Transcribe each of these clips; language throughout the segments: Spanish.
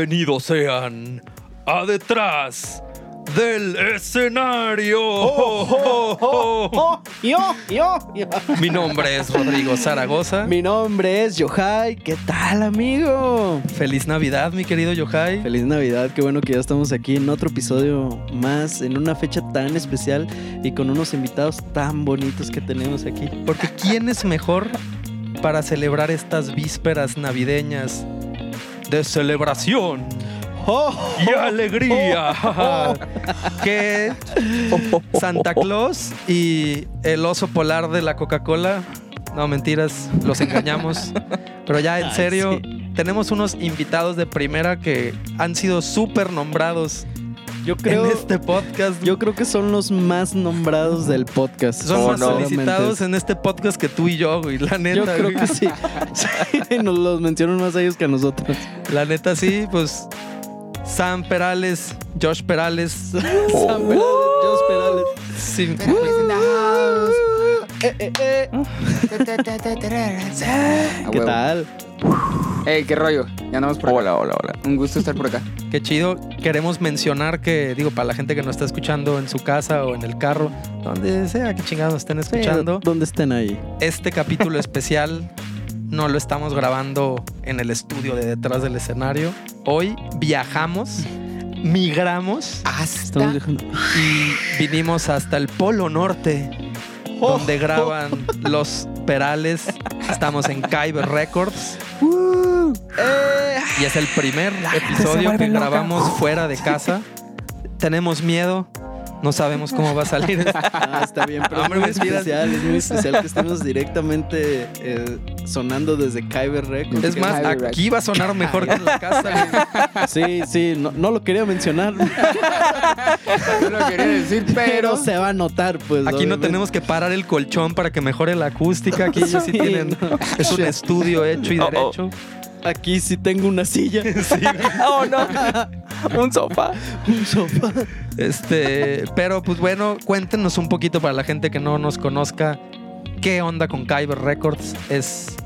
Bienvenidos sean a detrás del escenario. Oh, yo, yo, yo. Mi nombre es Rodrigo Zaragoza. Mi nombre es Yohai. ¿Qué tal, amigo? Feliz Navidad, mi querido Yohai. Feliz Navidad. Qué bueno que ya estamos aquí en otro episodio más, en una fecha tan especial y con unos invitados tan bonitos que tenemos aquí. Porque ¿quién es mejor para celebrar estas vísperas navideñas de celebración ¡Oh! y alegría que Santa Claus y el oso polar de la Coca-Cola? No, mentiras, los engañamos. Pero ya en Ay, serio, sí. tenemos unos invitados de primera que han sido súper nombrados Yo creo, en este podcast. yo creo que son los más nombrados del podcast. Son más no. solicitados en este podcast que tú y yo, güey. La neta. Yo creo güey. que sí. Sí, nos los mencionan más a ellos que a nosotros. La neta sí, pues Sam Perales, Josh Perales. Sam Perales, Jos Perales. Sí. Eh, eh, eh. A ¿Qué tal? Ey, qué rollo. Ya andamos por acá. Hola, hola, hola. Un gusto estar por acá. Qué chido. Queremos mencionar que, digo, para la gente que nos está escuchando en su casa o en el carro, donde sea que chingados nos estén escuchando, ¿Dónde estén ahí? este capítulo especial no lo estamos grabando en el estudio de detrás del escenario. Hoy viajamos, migramos Estamos dejando. y vinimos hasta el Polo Norte, donde graban los Perales. Estamos en Kyber Records. Y es el primer episodio que grabamos fuera de casa. Tenemos miedo. No sabemos cómo va a salir. Ah, está bien, pero Hombre, es muy especial, es muy especial que estemos directamente eh, sonando desde Kyber Records. Es más, Kyber aquí va a sonar mejor que en la casa. Sí, sí, no, no lo quería mencionar, No lo quería decir, pero pero. se va a notar, pues. Aquí no tenemos que parar el colchón para que mejore la acústica. Aquí ellos sí Sí, tienen. no. Es un estudio hecho y Oh, oh. Aquí sí tengo una silla, Oh, no. Un sofá. un sofá. Este, pero pues bueno, cuéntenos un poquito para la gente que no nos conozca. ¿Qué onda con Kyber Records? Es,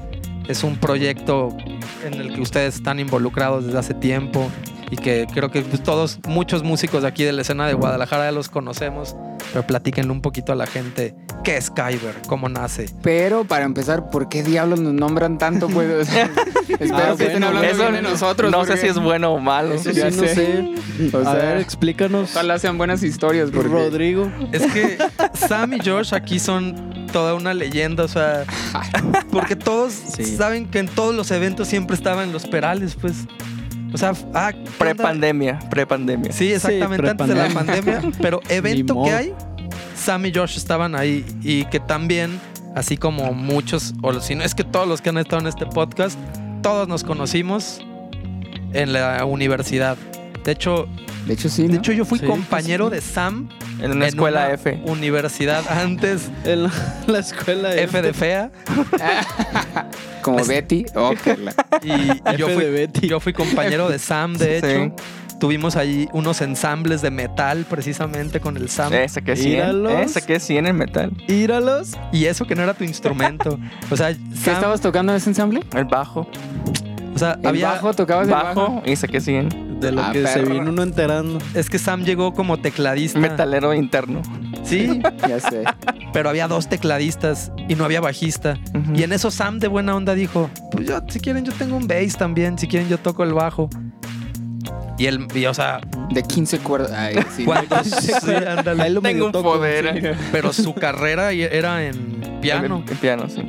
es un proyecto en el que ustedes están involucrados desde hace tiempo y que creo que pues, todos, muchos músicos de aquí de la escena de Guadalajara ya los conocemos. Pero platíquenle un poquito a la gente qué es Kyber, cómo nace. Pero para empezar, ¿por qué diablos nos nombran tanto? Pues, O sea, espero Ah, que estén hablando Eso bien de nosotros. no sé si es bueno o malo. Eso sí, Ya no sé. sé. O a ver, explícanos. Ojalá sean buenas historias. Porque... Rodrigo. Es que Sam y Josh aquí son toda una leyenda, o sea, porque todos Sí. saben que en todos los eventos siempre estaban los perales, pues. O sea, ah. Pre-pandemia, pre-pandemia. Sí, exactamente antes de la pandemia, pero evento que hay, Sam y Josh estaban ahí y que también, así como muchos, o si no es que todos los que han estado en este podcast, todos nos conocimos en la universidad. De hecho, De hecho, sí. de ¿no? hecho yo fui Sí, compañero sí. de Sam En una escuela una F. Universidad antes En la, la escuela F de fea Como Es- Betty. Oh, que la- y, y yo, de fui, Betty. yo fui compañero de Sam, de Sí. hecho. Tuvimos ahí unos ensambles de metal precisamente con el Sam. Ese que es 100. Míralos. Ese que es 100 en metal. Íralos. Y eso que no era tu instrumento. O sea, ¿Qué estabas tocando en ese ensamble? El bajo. O sea, ¿El había, bajo? ¿Tocabas el bajo? Bajo. Y es 100. De lo Ah, que se vino uno enterando. es que Sam llegó como tecladista. Metalero interno. Sí, Ya sé. pero había dos tecladistas y no había bajista. Y en eso Sam de buena onda dijo, pues yo, si quieren yo tengo un bass también, si quieren yo toco el bajo. Y él, y, o sea, De 15 cuerdas. Ay, sí. sí, ándale. Tengo un toco, poder. sí. pero su carrera era en piano. En, en piano, sí.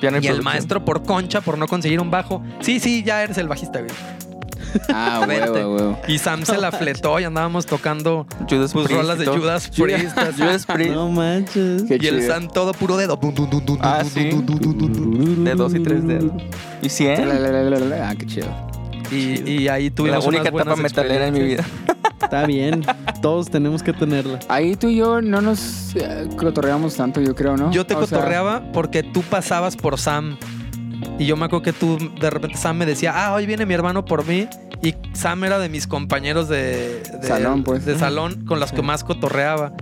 Piano Y el maestro por concha, por no conseguir un bajo. Sí, sí, ya eres el bajista, güey. Ah, huevo, huevo. Y Sam se la fletó y andábamos tocando Judas pues, rolas y de. Judas Priest. Judas Priest. No manches. Qué Y el chido. Sam todo puro dedo. Ah, sí. De dos y tres dedos. Y 100. La, la, la, la, la. Ah, qué chido. Y, y ahí La tuvimos única unas buenas etapa metalera en mi vida. Está bien. Todos tenemos que tenerla. Ahí tú y yo no nos eh, cotorreamos tanto, yo creo, ¿no? Yo te O sea, cotorreaba porque tú pasabas por Sam. Y yo me acuerdo que tú, de repente, Sam me decía, ah, hoy viene mi hermano por mí. Y Sam era de mis compañeros de, de- Salón, pues. de salón con los que más cotorreaba.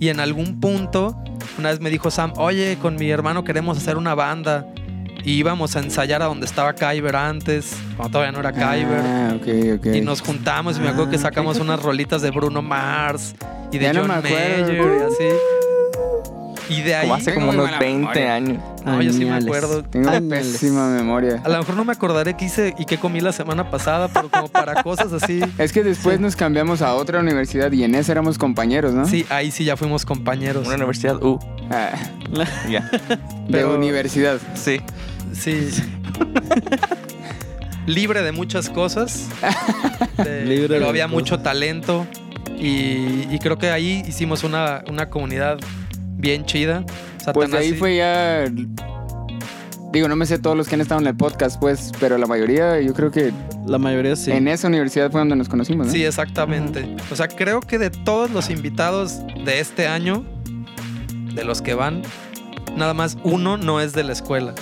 Y en algún punto, una vez me dijo Sam, oye, con mi hermano queremos hacer una banda. Y íbamos a ensayar a donde estaba Kyber antes, cuando todavía no era Kyber. Ah, ok, ok. Y nos juntamos y me acuerdo que Ah, sacamos unas rolitas de Bruno Mars y de Ya no John me acuerdo. Mayer y así. Y de ahí... Como hace como unos buena 20 memoria. años. No, yo sí me acuerdo. Tengo pésima memoria. A lo mejor no me acordaré qué hice y qué comí la semana pasada, pero como para cosas así. Es que después nos cambiamos a otra universidad y en esa éramos compañeros, ¿no? Sí, ahí sí ya fuimos compañeros. Una universidad U. Ah, Ya. de Pero- universidad. Sí. Sí. Libre de muchas cosas. De- Libre pero de había cosas. mucho talento. Y, y creo que ahí hicimos una, una comunidad bien chida. Pues de ahí Satanás- fue ya. Digo, no me sé todos los que han estado en el podcast, pues, pero la mayoría, yo creo que La mayoría sí. en esa universidad fue donde nos conocimos, ¿no? Sí, exactamente. O sea, creo que de todos los invitados de este año, de los que van, nada más uno no es de la escuela,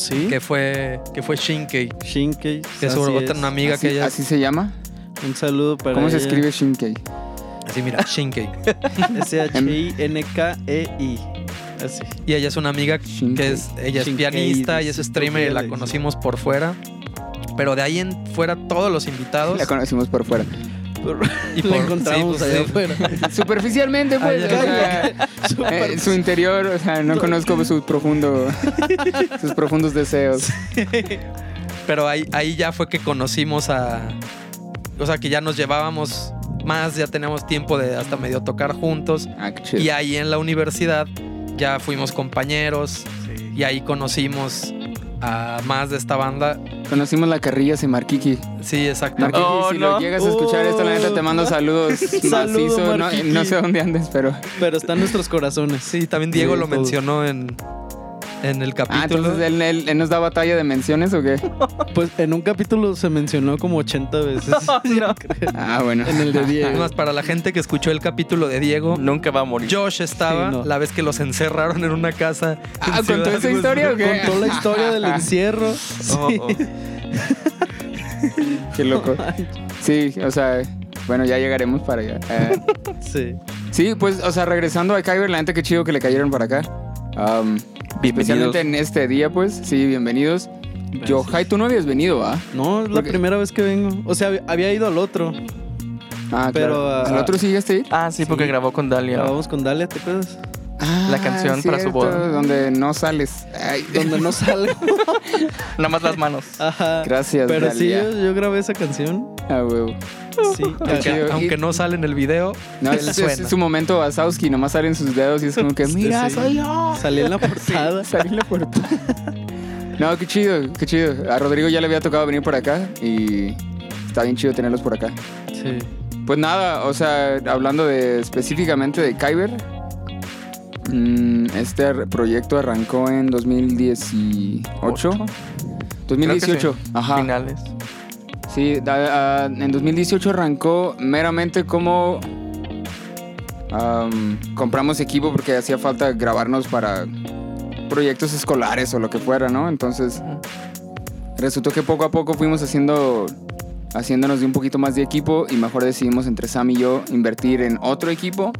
Sí. que fue, que fue Shinkei, Shinkei. que otra es. una amiga así, que ella... así se llama. Un saludo para ¿Cómo se ella. escribe Shinkei? Así, mira, Shinkei. S-H-I-N-K-E-I. E Así. Y ella es una amiga Shinkei. que es, ella es Shinkei, pianista y es streamer y la conocimos por fuera. Pero de ahí en fuera todos los invitados. La conocimos por fuera. y la por- encontramos sí, pues, allá sí. afuera. Superficialmente, pues. O ya. sea, Súper- eh, su interior, o sea, no conozco su profundo, sus profundos deseos. Pero ahí, ahí ya fue que conocimos a. O sea, que ya nos llevábamos más, ya teníamos tiempo de hasta medio tocar juntos. Ah. Y ahí en la universidad ya fuimos compañeros y ahí conocimos a más de esta banda. Conocimos la carrilla de Marquiqui. Sí, exacto. Marquiqui, Oh, si no. lo llegas a escuchar esto, la neta te mando saludos Saludo, macizo. No, Marquiqui. no sé dónde andes, pero. Pero está en nuestros corazones. Sí, también Diego Sí, lo todo. mencionó en, en el Ah, capítulo. entonces él, él- él nos da batalla de menciones o qué? Pues en un capítulo se mencionó como 80 veces. No. Ah, bueno. En el de Diego. Además, para la gente que escuchó el capítulo de Diego, Nunca va a morir. Josh estaba Sí, no. la vez que los encerraron en una casa. Ah, en ¿contó Ciudad esa historia o qué? Contó la historia del encierro. Oh, Sí. oh. Qué loco. Sí, o sea, bueno, ya llegaremos para allá. Eh, Sí. sí, pues, o sea, regresando a Kyber, la gente que chido que le cayeron para acá. Um. Especialmente en este día, pues, sí, bienvenidos. Yo, Jai, tú no habías venido, ¿ah? No, es la Porque- primera vez que vengo. O sea, hab- había ido al otro. Ah, Pero, claro. ah, ¿Al otro sí llegaste a ir? Ah, sí, porque Sí. grabó con Dalia. Grabamos con Dalia, ¿te acuerdas? Ah, canción para su boda. Donde no sales. Ay, Donde no salgo. Nada más las manos. Ajá. Gracias, Pero sí, yo, yo grabé esa canción. Ah, huevo. Sí. Aunque, no sale en el video, No, es, es- suena. es su momento Wazowski, nomás salen sus dedos y es como que, mira, Sí. soy yo. Salí en la portada. Salí en la puerta. No, qué chido, qué chido. A Rodrigo ya le había tocado venir por acá y está bien chido tenerlos por acá. Sí. Pues nada, o sea, hablando de específicamente de Kyber, mm, este proyecto arrancó en 2018. Ocho. 2018, Creo que sí. ajá. Finales. Sí, da- ah, en 2018 arrancó meramente como am, compramos equipo porque hacía falta grabarnos para proyectos escolares o lo que fuera, ¿no? Entonces resultó que poco a poco fuimos haciendo haciéndonos de un poquito más de equipo y mejor decidimos entre Sam y yo invertir en otro equipo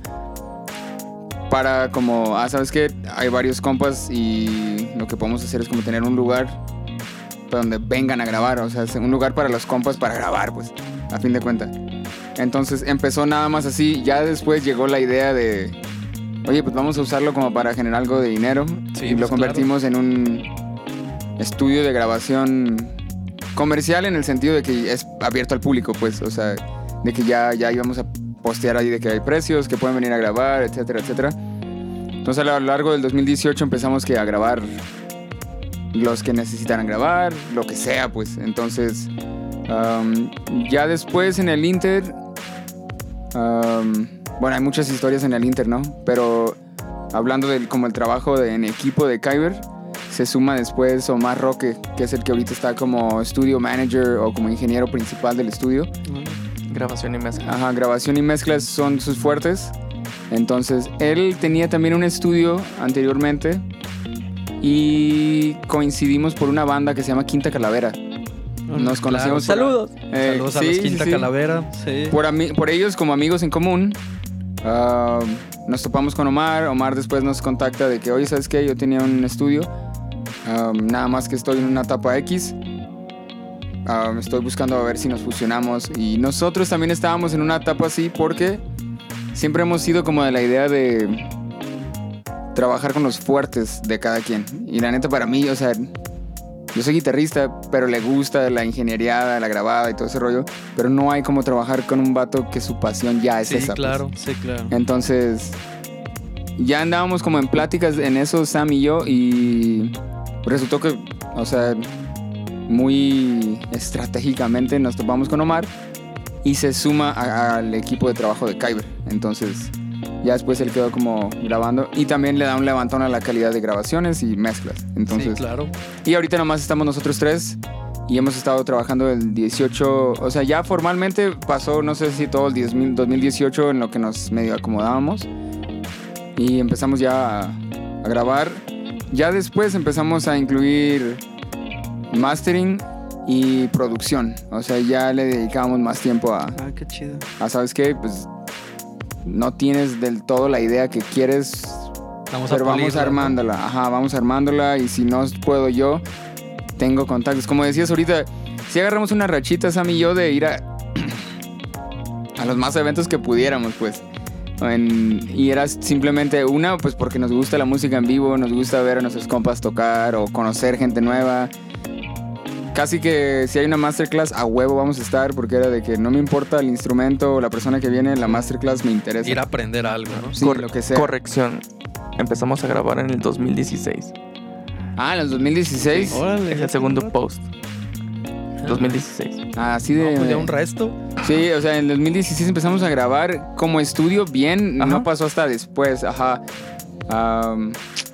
para como, ah, sabes que hay varios compas y lo que podemos hacer es como tener un lugar para donde vengan a grabar, o sea, es un lugar para los compas para grabar, pues, a fin de cuentas. Entonces empezó nada más así, ya después llegó la idea de, oye, pues vamos a usarlo como para generar algo de dinero Sí, y lo pues, convertimos en un estudio de grabación comercial en el sentido de que es abierto al público, pues, o sea, de que ya, ya íbamos a postear ahí de que hay precios, que pueden venir a grabar, etcétera, etcétera. Entonces a lo largo del 2018 empezamos que a grabar los que necesitaran grabar, lo que sea, pues. Entonces, ya después en el Inter, am, bueno, hay muchas historias en el Inter, ¿no? Pero hablando del como el trabajo de- en equipo de Kyber, se suma después Omar Roque, que es el que ahorita está como studio manager o como ingeniero principal del estudio. Grabación y mezcla. Ajá, grabación y mezclas son sus fuertes. Entonces, él tenía también un estudio anteriormente y coincidimos por una banda que se llama Quinta Calavera. Nos conocimos. por- Saludos. eh, saludos a sí, los Quinta sí. Calavera. Sí. Por, ellos como amigos en común. ah, nos topamos con Omar. Omar después nos contacta de que, oye, ¿sabes qué? Yo tenía un estudio Um, nada más que estoy en una etapa X. Um, estoy buscando a ver si nos fusionamos. Y nosotros también estábamos en una etapa así porque siempre hemos sido como de la idea de trabajar con los fuertes de cada quien. Y la neta para mí, o sea, yo soy guitarrista, pero le gusta la ingeniería, la grabada y todo ese rollo. Pero no hay como trabajar con un vato que su pasión ya es Sí, esa. pues. claro. Sí, claro. Entonces, ya andábamos como en pláticas en eso, Sam y yo, y resultó que, o sea, muy estratégicamente nos topamos con Omar y se suma al equipo de trabajo de Kyber. Entonces, ya después él quedó como grabando y también le da un levantón a la calidad de grabaciones y mezclas. Entonces, sí, claro. y ahorita nomás estamos nosotros tres y hemos estado trabajando el 18, o sea, ya formalmente pasó, no sé si todo el 10 mil- 2018 en lo que nos medio acomodábamos y empezamos ya a, a grabar. Ya después empezamos a incluir mastering y producción, o sea, ya le dedicábamos más tiempo a, Ah, qué chido. a ¿sabes qué? Pues no tienes del todo la idea que quieres, Vamos a pero vamos pulirla, ¿no? armándola, ajá, vamos armándola y si no puedo yo, tengo contactos. Como decías ahorita, si agarramos una rachita, Sam y yo, de ir a, a los más eventos que pudiéramos, pues. En- y era simplemente una, pues porque nos gusta la música en vivo, nos gusta ver a nuestros compas tocar o conocer gente nueva. Casi que si hay una masterclass, a huevo vamos a estar, porque era de que no me importa el instrumento o la persona que viene, la masterclass me interesa. Ir a aprender algo, ¿no? Sí, Corre- lo que sea. Corrección. Empezamos a grabar en el 2016. Ah, en el 2016. Órale. Es el segundo rato. post. 2016. Ah, Así de. No, pues ya un resto. Sí, o sea, en el 2016 empezamos a grabar como estudio bien, Ajá. no pasó hasta después, ajá.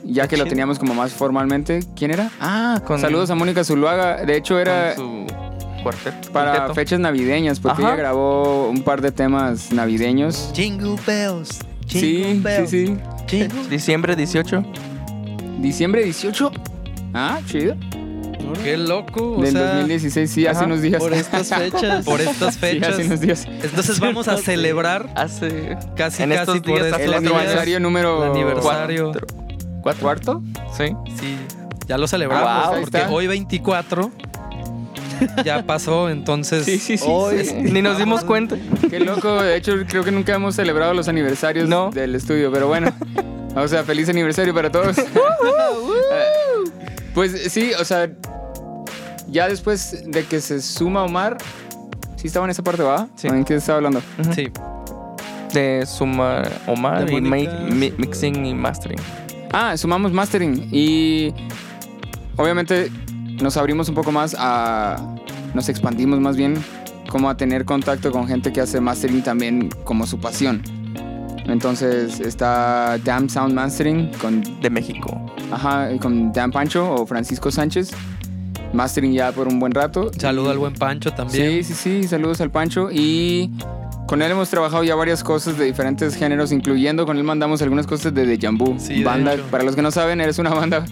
Ya que lo teníamos como más formalmente. ¿Quién era? Ah, con. Saludos a Mónica Zuluaga. De hecho, era con su cuarteto. para quinteto. fechas navideñas, porque Ajá. ella grabó un par de temas navideños. Jingle bells. Sí, sí, sí. Jingle. Diciembre 18. Diciembre 18. Ah, chido. Qué loco. O Del sea, 2016, sí, hace unos días. Por estas fechas. por estas Sí, fechas. hace unos días. Entonces vamos a Sí. celebrar Hace. casi En casi estos por días, estos hace El cuatro días. aniversario número El aniversario. Cuatro. ¿Cuarto? Sí. Sí, ya lo celebramos Ah, wow, porque hoy 24 ya pasó, entonces Sí, sí, sí. Hoy- sí. Ni nos dimos cuenta. Qué loco, de hecho creo que nunca hemos celebrado los aniversarios No. del estudio, pero bueno. O sea, feliz aniversario para todos. pues sí, o sea, ya después de que se suma Omar, sí estaba en esa parte, ¿va? Sí. ¿O ¿En qué estaba hablando? Sí. De Suma Omar De y make- mi- mixing y mastering. Ah, sumamos mastering y obviamente nos abrimos un poco más a... Nos expandimos más bien como a tener contacto con gente que hace mastering también como su pasión. Entonces está Damn Sound Mastering con, De México. ajá, con Dan Pancho o Francisco Sánchez. Mastering ya por un buen rato. Saludo Y- al buen Pancho también. Sí, sí, sí, saludos al Pancho. Y con él hemos trabajado ya varias cosas de diferentes géneros, incluyendo con él mandamos algunas cosas de The Jambu. Sí, banda, para los que no saben, eres una banda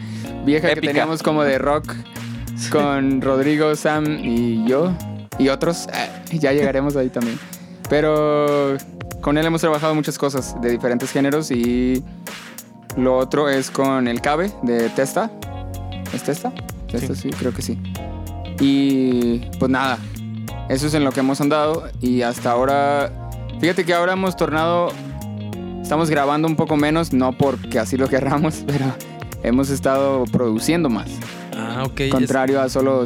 vieja que teníamos como de rock con Rodrigo, Sam y yo y otros. Eh, ya llegaremos ahí también. Pero con él hemos trabajado muchas cosas de diferentes géneros y lo otro es con el Cabe de Testa. ¿Es Testa? Testa, sí, creo que sí. Y pues nada, eso es en lo que hemos andado y hasta ahora, fíjate que ahora hemos tornado, estamos grabando un poco menos, no porque así lo querramos, pero hemos estado produciendo más. Ah, ok. es- Contrario a solo,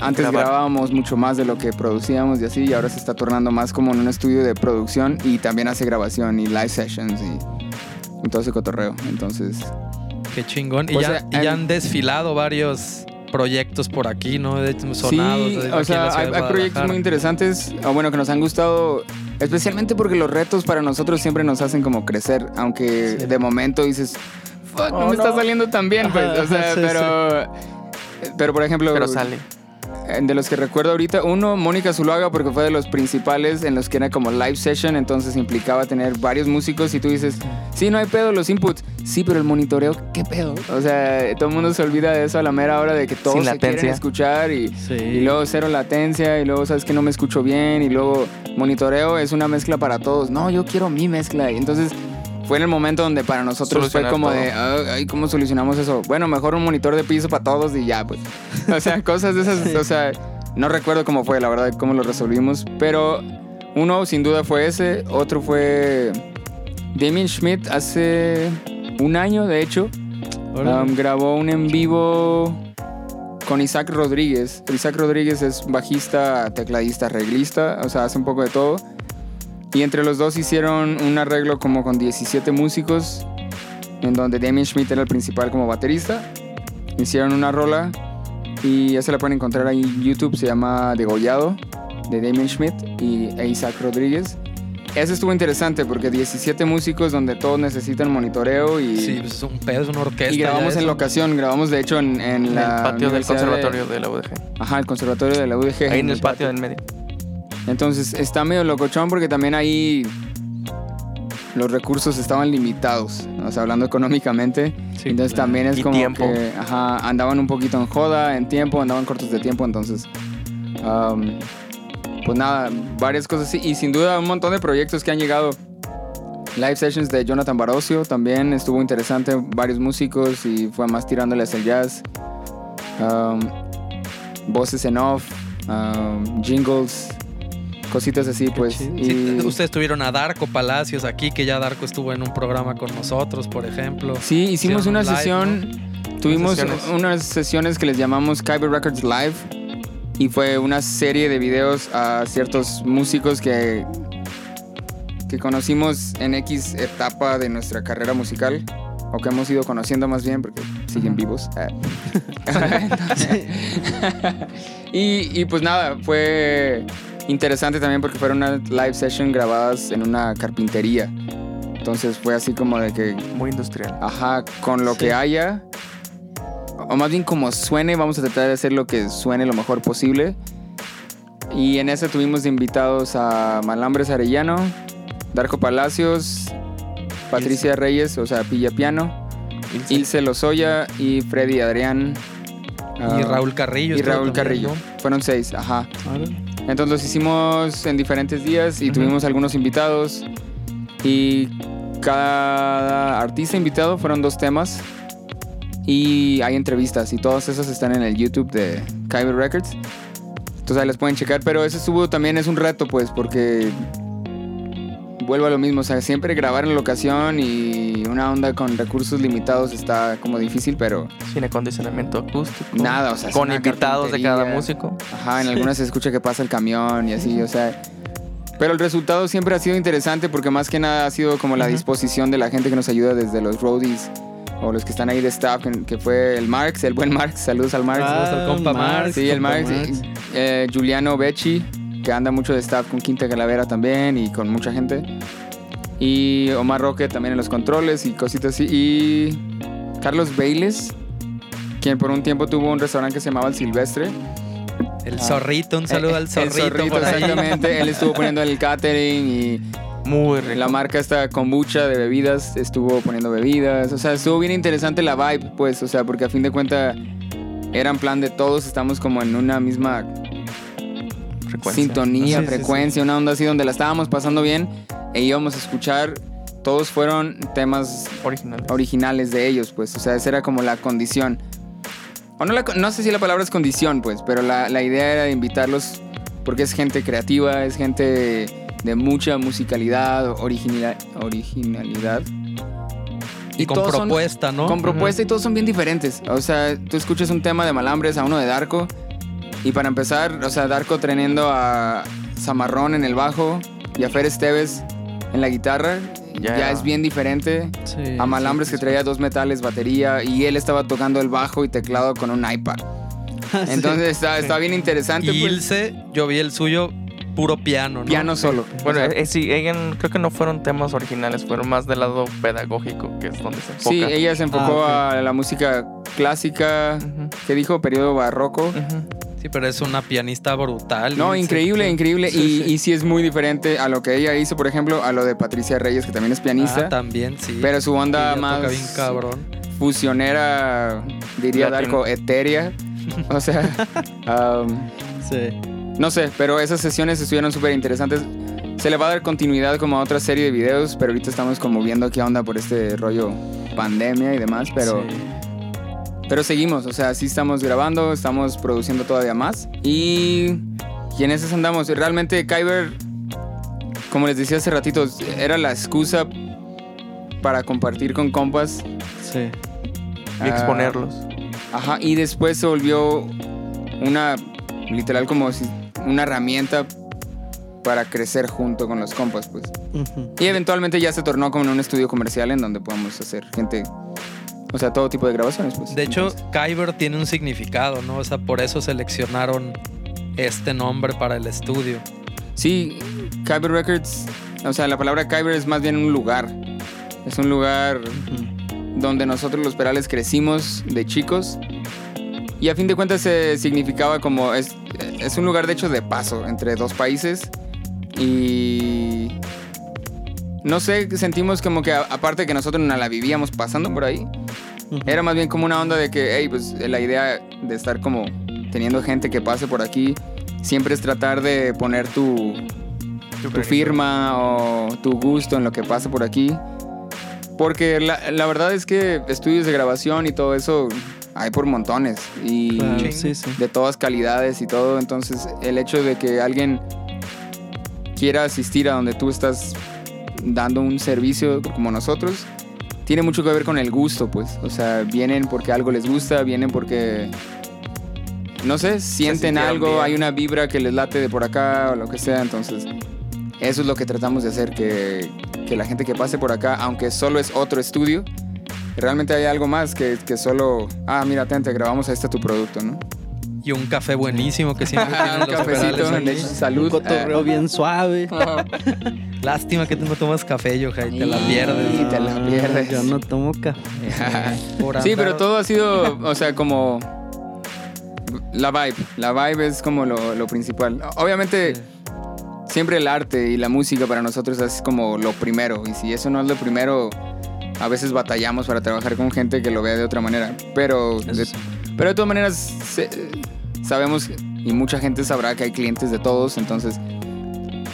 antes Grabar. grabábamos mucho más de lo que producíamos y así, y ahora se está tornando más como en un estudio de producción y también hace grabación y live sessions y, y todo ese cotorreo. Entonces, Qué chingón. Y, Pues, ya, eh, y ya han desfilado varios proyectos por aquí, ¿no? De hecho, sonados. sí, o sea, hay, proyectos muy interesantes, o bueno, que nos han gustado, especialmente porque los retos para nosotros siempre nos hacen como crecer, aunque Sí. de momento dices, fuck, no Oh, me está saliendo tan bien, pues, o sea, sí, pero, pero por ejemplo, Pero sale. De los que recuerdo ahorita, uno, Mónica Zuluaga, porque fue de los principales en los que era como live session, entonces implicaba tener varios músicos y tú dices, sí, no hay pedo los inputs, sí, pero el monitoreo, ¿qué pedo? O sea, todo el mundo se olvida de eso a la mera hora de que todos Sin se quieren escuchar y, Sí. y luego cero latencia y luego sabes que no me escucho bien y luego monitoreo es una mezcla para todos, no, yo quiero mi mezcla y entonces fue en el momento donde para nosotros fue Solucionar como todo. de, "Ah, ay, ¿cómo solucionamos eso? Bueno, mejor un monitor de piso para todos y ya, pues. O sea, cosas de esas, o sea, no recuerdo cómo fue, la verdad, cómo lo resolvimos, pero uno sin duda fue ese, otro fue Damien Schmidt hace un año, de hecho, um, grabó un en vivo con Isaac Rodríguez. Isaac Rodríguez es bajista, tecladista, arreglista, o sea, hace un poco de todo. Y entre los dos hicieron un arreglo como con 17 músicos, en donde Damien Schmidt era el principal como baterista. Hicieron una rola y ya se la pueden encontrar ahí en YouTube, se llama Degollado, de Damien Schmidt y Isaac Rodríguez. Ese estuvo interesante porque 17 músicos donde todos necesitan monitoreo y, Sí, pues es un pedo, es una orquesta. y grabamos en eso. locación, grabamos de hecho en, en En la el patio del de- conservatorio de, la UDG. Ajá, el conservatorio de la UDG. Ahí en el patio del medio. Entonces está medio locochón porque también ahí los recursos estaban limitados, o sea, hablando económicamente. Sí, entonces claro. también es Y como tiempo. que ajá, andaban un poquito en joda, en tiempo, andaban cortos de tiempo, entonces... um, pues nada, varias cosas así. Y sin duda un montón de proyectos que han llegado. Live sessions de Jonathan Barocio también estuvo interesante. Varios músicos y fue más tirándoles el jazz. Um, voces en off, um, jingles, cositas así, pues. chido. y- Sí, ustedes tuvieron a Darko Palacios aquí, que ya Darko estuvo en un programa con nosotros, por ejemplo. Sí, hicimos Hicieron una live, sesión. Tuvimos sesiones. unas sesiones que les llamamos Kyber Records Live. Y fue una serie de videos a ciertos músicos que, que conocimos en X etapa de nuestra carrera musical. O que hemos ido conociendo más bien porque siguen vivos. Ah. y, y pues nada, fue interesante también porque fueron una live session grabadas en una carpintería. Entonces fue así como de que Muy industrial. Ajá, con lo Sí. que haya. O más bien como suene, vamos a tratar de hacer lo que suene lo mejor posible. Y en ese tuvimos de invitados a Malambres Arellano, Darko Palacios, Patricia Reyes, o sea, Pilla Piano, Ilse. Ilse Lozoya y Freddy Adrián. Y ah, Raúl Carrillo. Y Raúl también, Carrillo. ¿no? Fueron seis, ajá. Entonces los hicimos en diferentes días y tuvimos algunos invitados. Y cada artista invitado fueron dos temas. Y hay entrevistas y todas esas están en el YouTube de Kyber Records. Entonces ahí las pueden checar. Pero ese estuvo también es un reto, pues, porque vuelvo a lo mismo. O sea, siempre grabar en locación y una onda con recursos limitados está como difícil, pero Sin acondicionamiento acústico. nada, o sea, Con invitados de cada músico. Ajá, en algunas se escucha que pasa el camión y así, o sea. Pero el resultado siempre ha sido interesante porque más que nada ha sido como la disposición de la gente que nos ayuda desde los roadies o los que están ahí de staff, que, fue el Marx, el buen Marx, saludos al Marx. Saludos al compa Marx, sí, el compa Marx. eh, Giuliano Becci, que anda mucho de staff con Quinta Calavera también y con mucha gente. Y Omar Roque también en los controles y cositas así. Y Carlos Bailes, quien por un tiempo tuvo un restaurante que se llamaba El Silvestre. El zorrito, un saludo al El zorrito, por ahí. exactamente. Él estuvo poniendo el catering y Muy rico. la marca esta kombucha de bebidas estuvo poniendo bebidas. O sea, estuvo bien interesante la vibe, pues. O sea, porque a fin de cuentas era en plan de todos estamos como en una misma Frecuencia. sintonía, Sí, sí, frecuencia, una onda así donde la estábamos pasando bien e íbamos a escuchar. Todos fueron temas Original. originales de ellos, pues. O sea, esa era como la condición. O no, la co- no sé si la palabra es condición, pues, pero la, la idea era de invitarlos porque es gente creativa, es gente de mucha musicalidad, originalidad. originalidad. Y con son- propuesta, ¿no? con propuesta y todos son bien diferentes. O sea, tú escuchas un tema de Malambres a uno de Darko. Y para empezar, o sea, Darko teniendo a Zamarrón en el bajo y a Fer Esteves en la guitarra, ya, Ya. es bien diferente. Sí, A Malambres sí, que sí. traía dos metales, batería, y él estaba tocando el bajo y teclado con un iPad. Ah, Sí. Entonces está, está bien interesante. Y pues. Ilse, yo vi el suyo puro piano, ¿no? Piano solo. Bueno, eh, sí, ella creo que no fueron temas originales, fueron más del lado pedagógico, que es donde se enfoca. sí, ella se enfocó Ah, a la música clásica, Ujú, que dijo periodo barroco. ujú. Sí, pero es una pianista brutal. No, increíble, increíble. Sí, y, sí. y sí es muy diferente a lo que ella hizo, por ejemplo, a lo de Patricia Reyes, que también es pianista. Ah, también, sí. pero su onda Ella más toca bien cabrón. fusionera, diría. Darko, etérea. O sea, um, Sí. no sé, pero esas sesiones estuvieron súper interesantes. se le va a dar continuidad como a otra serie de videos, pero ahorita estamos como viendo qué onda por este rollo pandemia y demás, pero... Sí. Pero seguimos, o sea, sí estamos grabando, estamos produciendo todavía más. Y, y en esas andamos. Y Realmente Kyber, como les decía hace ratito, era la excusa para compartir con compas. Sí. Y exponerlos. Ajá, y después se volvió una, literal como si, una herramienta para crecer junto con los compas, pues. Y eventualmente ya se tornó como en un estudio comercial en donde podemos hacer gente, o sea, todo tipo de grabaciones, pues. De hecho, Kyber tiene un significado, ¿no? O sea, por eso seleccionaron este nombre para el estudio. Sí, Kyber Records, o sea, la palabra Kyber es más bien un lugar. Es un lugar donde nosotros los Perales crecimos de chicos. Y a fin de cuentas se significaba como es, es un lugar de hecho de paso entre dos países. Y no sé, sentimos como que aparte que nosotros no la vivíamos pasando por ahí, Era más bien como una onda de que, hey, pues la idea de estar como teniendo gente que pase por aquí siempre es tratar de poner tu, tu firma o tu gusto en lo que pasa por aquí. Porque la, la verdad es que estudios de grabación y todo eso hay por montones. Y Claro, Chingo. sí, sí. de todas calidades y todo. Entonces el hecho de que alguien quiera asistir a donde tú estás dando un servicio como nosotros, tiene mucho que ver con el gusto, pues. O sea, vienen porque algo les gusta, vienen porque... No sé, sienten algo, bien. hay una vibra que les late de por acá o lo que sea, entonces eso es lo que tratamos de hacer, que, que la gente que pase por acá, aunque solo es otro estudio, realmente hay algo más que, que solo, ah, mira, te grabamos a este tu producto, ¿no? Y un café buenísimo que siempre tienen un los cafecito, aquí. hecho, salud. Un cotorreo bien suave. Lástima que tú no tomas café, Yoja, y te la Y pierdes. te la pierdes. Yo no tomo café. sí, pero todo ha sido, o sea, como la vibe. La vibe es como lo, lo principal. Obviamente, Sí. siempre el arte y la música para nosotros es como lo primero. Y si eso no es lo primero, a veces batallamos para trabajar con gente que lo vea de otra manera. Pero, de, pero de todas maneras, se- sabemos y mucha gente sabrá que hay clientes de todos. Entonces,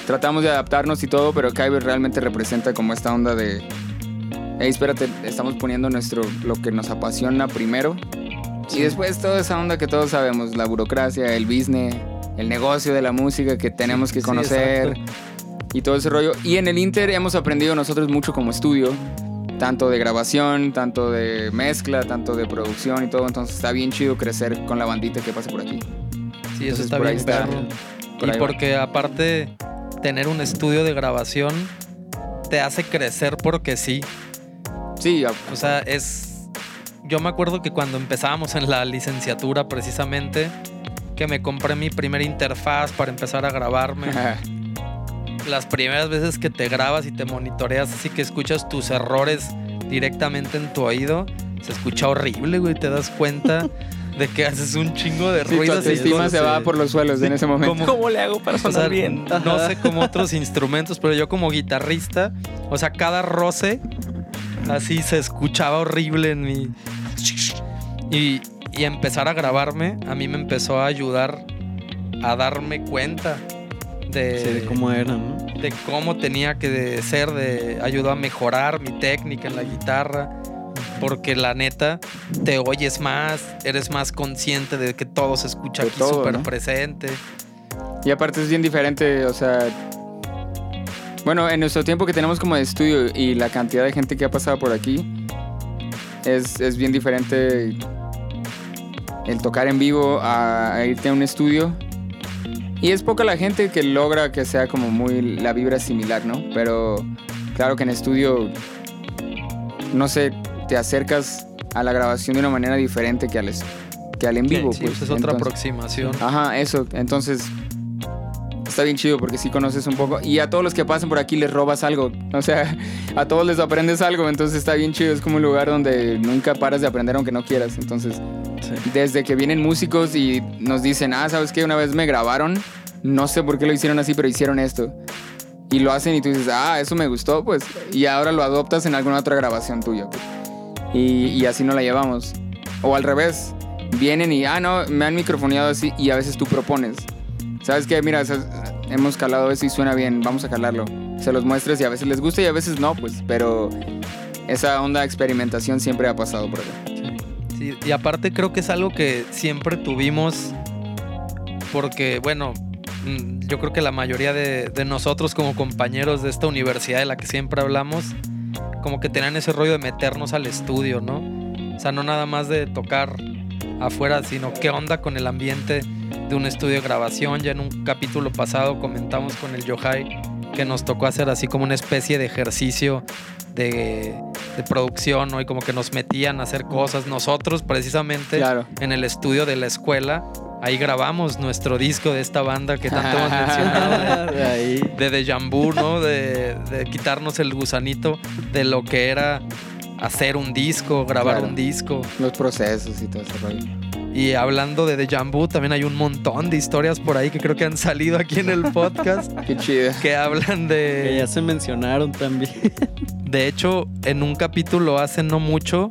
tratamos de adaptarnos y todo, pero Kyber realmente representa como esta onda de. Hey, espérate, estamos poniendo nuestro lo que nos apasiona primero. Y después toda esa onda que todos sabemos, la burocracia, el business, el negocio de la música que tenemos que Sí, conocer exacto. y todo ese rollo. Y en el Inter hemos aprendido nosotros mucho como estudio, tanto de grabación, tanto de mezcla, tanto de producción y todo. Entonces está bien chido crecer con la bandita que pasa por aquí. Sí, eso Entonces, está por ahí bien está. Por Y ahí va. porque aparte tener un estudio de grabación te hace crecer porque sí. Sí, O sea, es... Yo me acuerdo que cuando empezábamos en la licenciatura precisamente, que me compré mi primera interfaz para empezar a grabarme. Las primeras veces que te grabas y te monitoreas así que escuchas tus errores directamente en tu oído, se escucha horrible, güey. Te das cuenta de que haces un chingo de sí, tu autoestima se va por los suelos en ese momento. ¿Cómo? ¿Cómo le hago para O sonar sea, bien? no sé cómo otros instrumentos, pero yo como guitarrista, o sea, cada roce así se escuchaba horrible en mi... Y, y empezar a grabarme, a mí me empezó a ayudar a darme cuenta de, Sí, de cómo era, ¿no? de cómo tenía que ser, de ayudó a mejorar mi técnica en la guitarra, porque la neta te oyes más, eres más consciente de que todo se escucha De aquí súper ¿no? presente. Y aparte es bien diferente, o sea... Bueno, en nuestro tiempo que tenemos como de estudio y la cantidad de gente que ha pasado por aquí, es, es bien diferente el tocar en vivo a, a irte a un estudio. Y es poca la gente que logra que sea como muy la vibra similar, ¿no? Pero claro que en estudio, no sé, te acercas a la grabación de una manera diferente que al, que al en vivo. Sí, pues. pues es otra Entonces- aproximación. Ajá, eso. Entonces, está bien chido porque sí conoces un poco. Y a todos los que pasan por aquí les robas algo. O sea, a todos les aprendes algo. Entonces está bien chido. Es como un lugar donde nunca paras de aprender aunque no quieras. Entonces, Sí. desde que vienen músicos y nos dicen, ah, ¿sabes qué? Una vez me grabaron. No sé por qué lo hicieron así, pero hicieron esto. Y lo hacen y tú dices, ah, eso me gustó, pues. Y ahora lo adoptas en alguna otra grabación tuya. pues. Y, y así no la llevamos. O al revés, vienen y, ah, no, me han microfoneado así y a veces tú propones. ¿Sabes qué? Mira, hemos calado eso y suena bien, vamos a calarlo. Se los muestres y a veces les gusta y a veces no, pues, pero esa onda de experimentación siempre ha pasado por acá. Sí, y aparte creo que es algo que siempre tuvimos porque, bueno, mm, yo creo que la mayoría de, de nosotros como compañeros de esta universidad de la que siempre hablamos, como que tenían ese rollo de meternos al estudio, ¿no? O sea, no nada más de tocar afuera, sino qué onda con el ambiente de un estudio de grabación. Ya en un capítulo pasado comentamos con el Yohai que nos tocó hacer así como una especie de ejercicio de, de producción, ¿no? Y como que nos metían a hacer cosas. Nosotros, precisamente, Claro. en el estudio de la escuela, ahí grabamos nuestro disco de esta banda que tanto hemos mencionado. de- De ahí. ¿no? De, de quitarnos el gusanito de lo que era hacer un disco, grabar Claro. un disco. Los procesos y todo ese rollo. Y hablando de Deja Vu, también hay un montón de historias por ahí que creo que han salido aquí en el podcast Qué chido. que hablan Que de... ya se mencionaron también. De hecho, en un capítulo hace no mucho,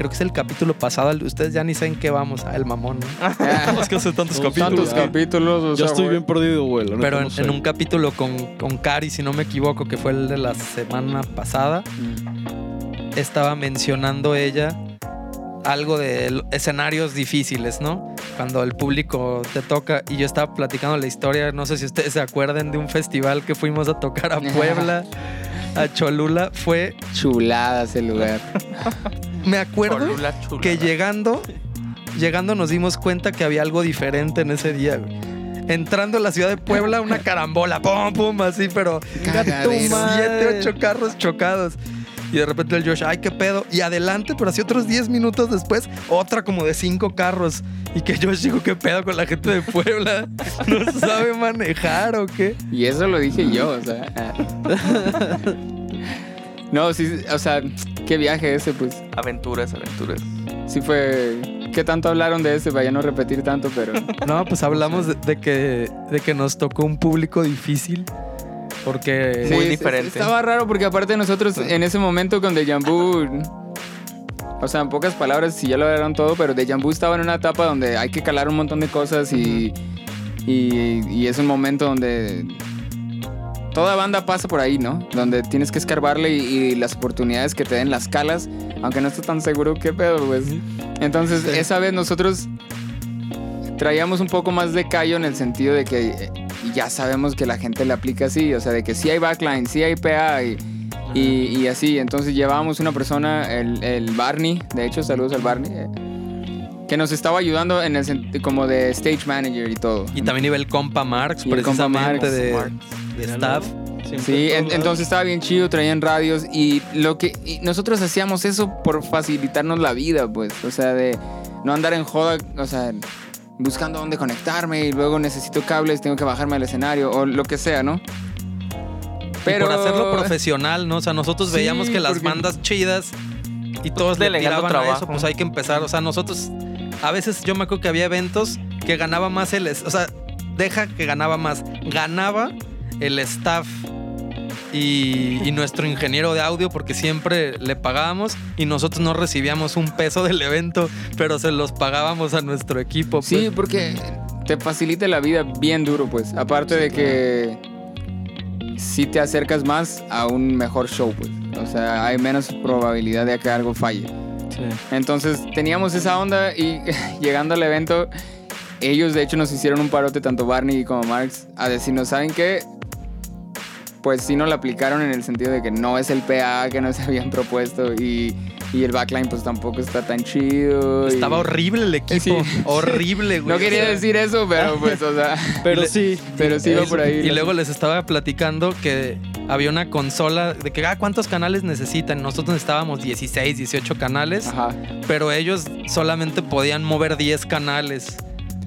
creo que es el capítulo pasado, ustedes ya ni saben qué vamos, ah, el mamón, ¿no? es que hace tantos capítulos. Tantos capítulos. o sea, estoy güey. bien perdido, güey. Pero no en, sé. en un capítulo con, con Cari, si no me equivoco, que fue el de la semana pasada, Mm. estaba mencionando ella algo de escenarios difíciles, ¿no? Cuando el público te toca y yo estaba platicando la historia, no sé si ustedes se acuerdan de un festival que fuimos a tocar a Puebla, a Cholula, fue, Chulada ese lugar. me acuerdo que llegando, llegando nos dimos cuenta que había algo diferente en ese día, güey. Entrando a la ciudad de Puebla, una carambola, pum, pum, así, pero siete, ocho carros chocados. Y de repente el Josh, ay, qué pedo. Y adelante, pero así otros 10 minutos después, otra como de cinco carros. Y que Josh dijo, qué pedo con la gente de Puebla. No sabe manejar o qué. Y eso lo dije yo, o sea. ah. No, sí, o sea, qué viaje ese, pues. Aventuras, aventuras. Sí fue. ¿Qué tanto hablaron de ese? Vaya a no repetir tanto, pero. No, pues hablamos de, de que, de que nos tocó un público difícil. Porque Muy diferente. Estaba raro porque aparte nosotros en ese momento con Deja Vu, o sea, en pocas palabras, si ya lo hablaron todo, pero Deja Vu estaba en una etapa donde hay que calar un montón de cosas y, y, y es un momento donde toda banda pasa por ahí, ¿no? Donde tienes que escarbarle y, y las oportunidades que te den las calas, aunque no estés tan seguro qué pedo, pues. Entonces, Sí. esa vez nosotros traíamos un poco más de callo en el sentido de que eh, ya sabemos que la gente le aplica así, o sea, de que sí hay backline, sí hay PA y, y, y así. Entonces llevábamos una persona, el, el Barney, de hecho, saludos al Barney, eh, que nos estaba ayudando en el como de stage manager y todo. Y también iba el compa Marx, Y el compa precisamente Marx. de, Marx. Staff. Sí, en entonces estaba bien chido, traían radios y lo que y nosotros hacíamos eso por facilitarnos la vida, pues, o sea, de no andar en joda, o sea, buscando dónde conectarme y luego necesito cables, tengo que bajarme al escenario o lo que sea, ¿no? Pero por hacerlo profesional, ¿no? O sea, nosotros Sí, veíamos que las porque- bandas chidas y todos le delegando tiraban a eso, pues hay que empezar. O sea, nosotros a veces yo me acuerdo que había eventos que ganaba más el, o sea, deja que ganaba más, ganaba el staff y, y nuestro ingeniero de audio porque siempre le pagábamos y nosotros no recibíamos un peso del evento, pero se los pagábamos a nuestro equipo. Sí, pues. porque te facilita la vida bien duro, pues. Aparte de que sí te acercas más a un mejor show, pues. O sea, hay menos probabilidad de que algo falle. Sí. Entonces teníamos esa onda y llegando al evento, ellos de hecho nos hicieron un parote, tanto Barney como Marx, a decirnos, ¿saben qué? Pues sí nos lo aplicaron en el sentido de que no es el PA que nos habían propuesto y, y el backline pues tampoco está tan chido. y- Estaba horrible el equipo, Sí. horrible, güey. No quería decir eso, pero pues, o sea, Pero sí. pero sí iba por ahí. Y luego les estaba platicando que había una consola de que, ah, ¿cuántos canales necesitan? Nosotros necesitábamos 16, 18 canales, Ajá. pero ellos solamente podían mover 10 canales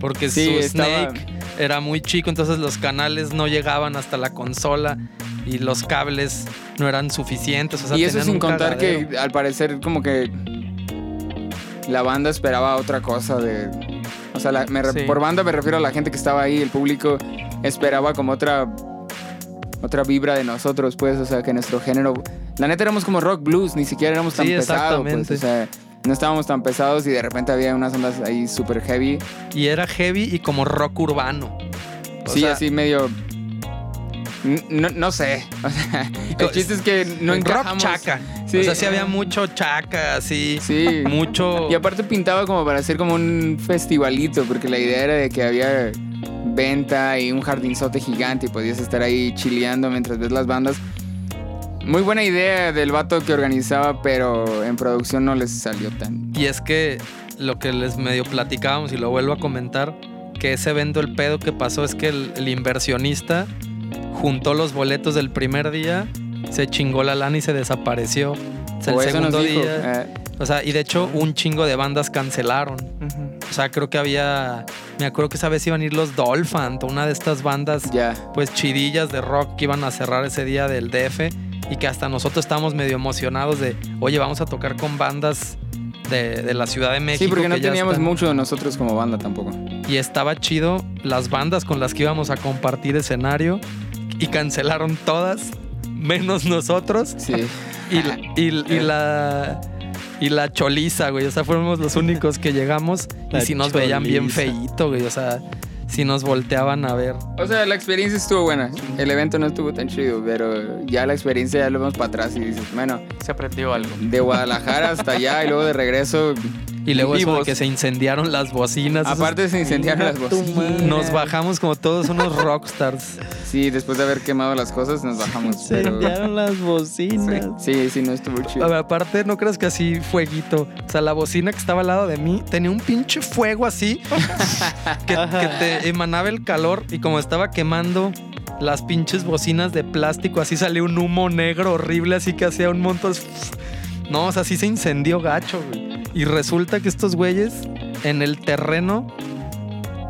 porque Sí, su estaba- Snake era muy chico, entonces los canales no llegaban hasta la consola y los cables no eran suficientes. o sea, y eso sin contar cagadero. que al parecer como que la banda esperaba otra cosa de... O sea, la- me re- Sí. por banda me refiero a la gente que estaba ahí, el público esperaba como otra otra vibra de nosotros, pues, o sea, que nuestro género... La neta éramos como rock blues, ni siquiera éramos tan Sí, pesados, pues, exactamente. o sea, no estábamos tan pesados y de repente había unas ondas ahí súper heavy. Y era heavy y como rock urbano. O sí, sea, así medio No, no sé. O sea, el chiste es que no Rock encajamos. chaca. Sí. O sea, sí había mucho chaca, así. Sí. Mucho. Y aparte pintaba como para hacer como un festivalito, porque la idea era de que había venta y un jardinzote gigante y podías estar ahí chileando mientras ves las bandas. Muy buena idea del vato que organizaba, pero en producción no les salió tan. Y es que lo que les medio platicábamos y lo vuelvo a comentar, que ese evento el pedo que pasó es que el, el inversionista juntó los boletos del primer día, se chingó la lana y se desapareció. O el segundo día. eh, O sea, y de hecho un chingo de bandas cancelaron. O sea, creo que había. Me acuerdo que esa vez iban a ir los Dolphant, una de estas bandas, pues chidillas de rock que iban a cerrar ese día del DF. Y que hasta nosotros estábamos medio emocionados de, oye, vamos a tocar con bandas de, de la Ciudad de México. Sí, porque no teníamos están". mucho de nosotros como banda tampoco. Y estaba chido las bandas con las que íbamos a compartir escenario. Y cancelaron todas, menos nosotros. Sí. Y, la- y- y la. Y la choliza, güey. O sea, fuimos los únicos que llegamos. La y si nos veían bien feíto, güey. O sea, si nos volteaban a ver. O sea, la experiencia estuvo buena. El evento no estuvo tan chido, pero ya la experiencia ya lo vemos para atrás y dices, bueno, Se aprendió algo. de Guadalajara hasta allá y luego de regreso. Y luego eso de que se incendiaron las bocinas. esos- Aparte se incendiaron las bocinas. nos bajamos como todos unos rockstars. Sí, después de haber quemado las cosas nos bajamos. Se Pero... incendiaron las bocinas. Sí, sí, no estuvo A chido. ver, aparte, no creas que así fueguito. O sea, la bocina que estaba al lado de mí tenía un pinche fuego así que, que te emanaba el calor y como estaba quemando las pinches bocinas de plástico, así salió un humo negro horrible, así que hacía un montón. No, o sea, sí se incendió gacho, güey. Y resulta que estos güeyes en el terreno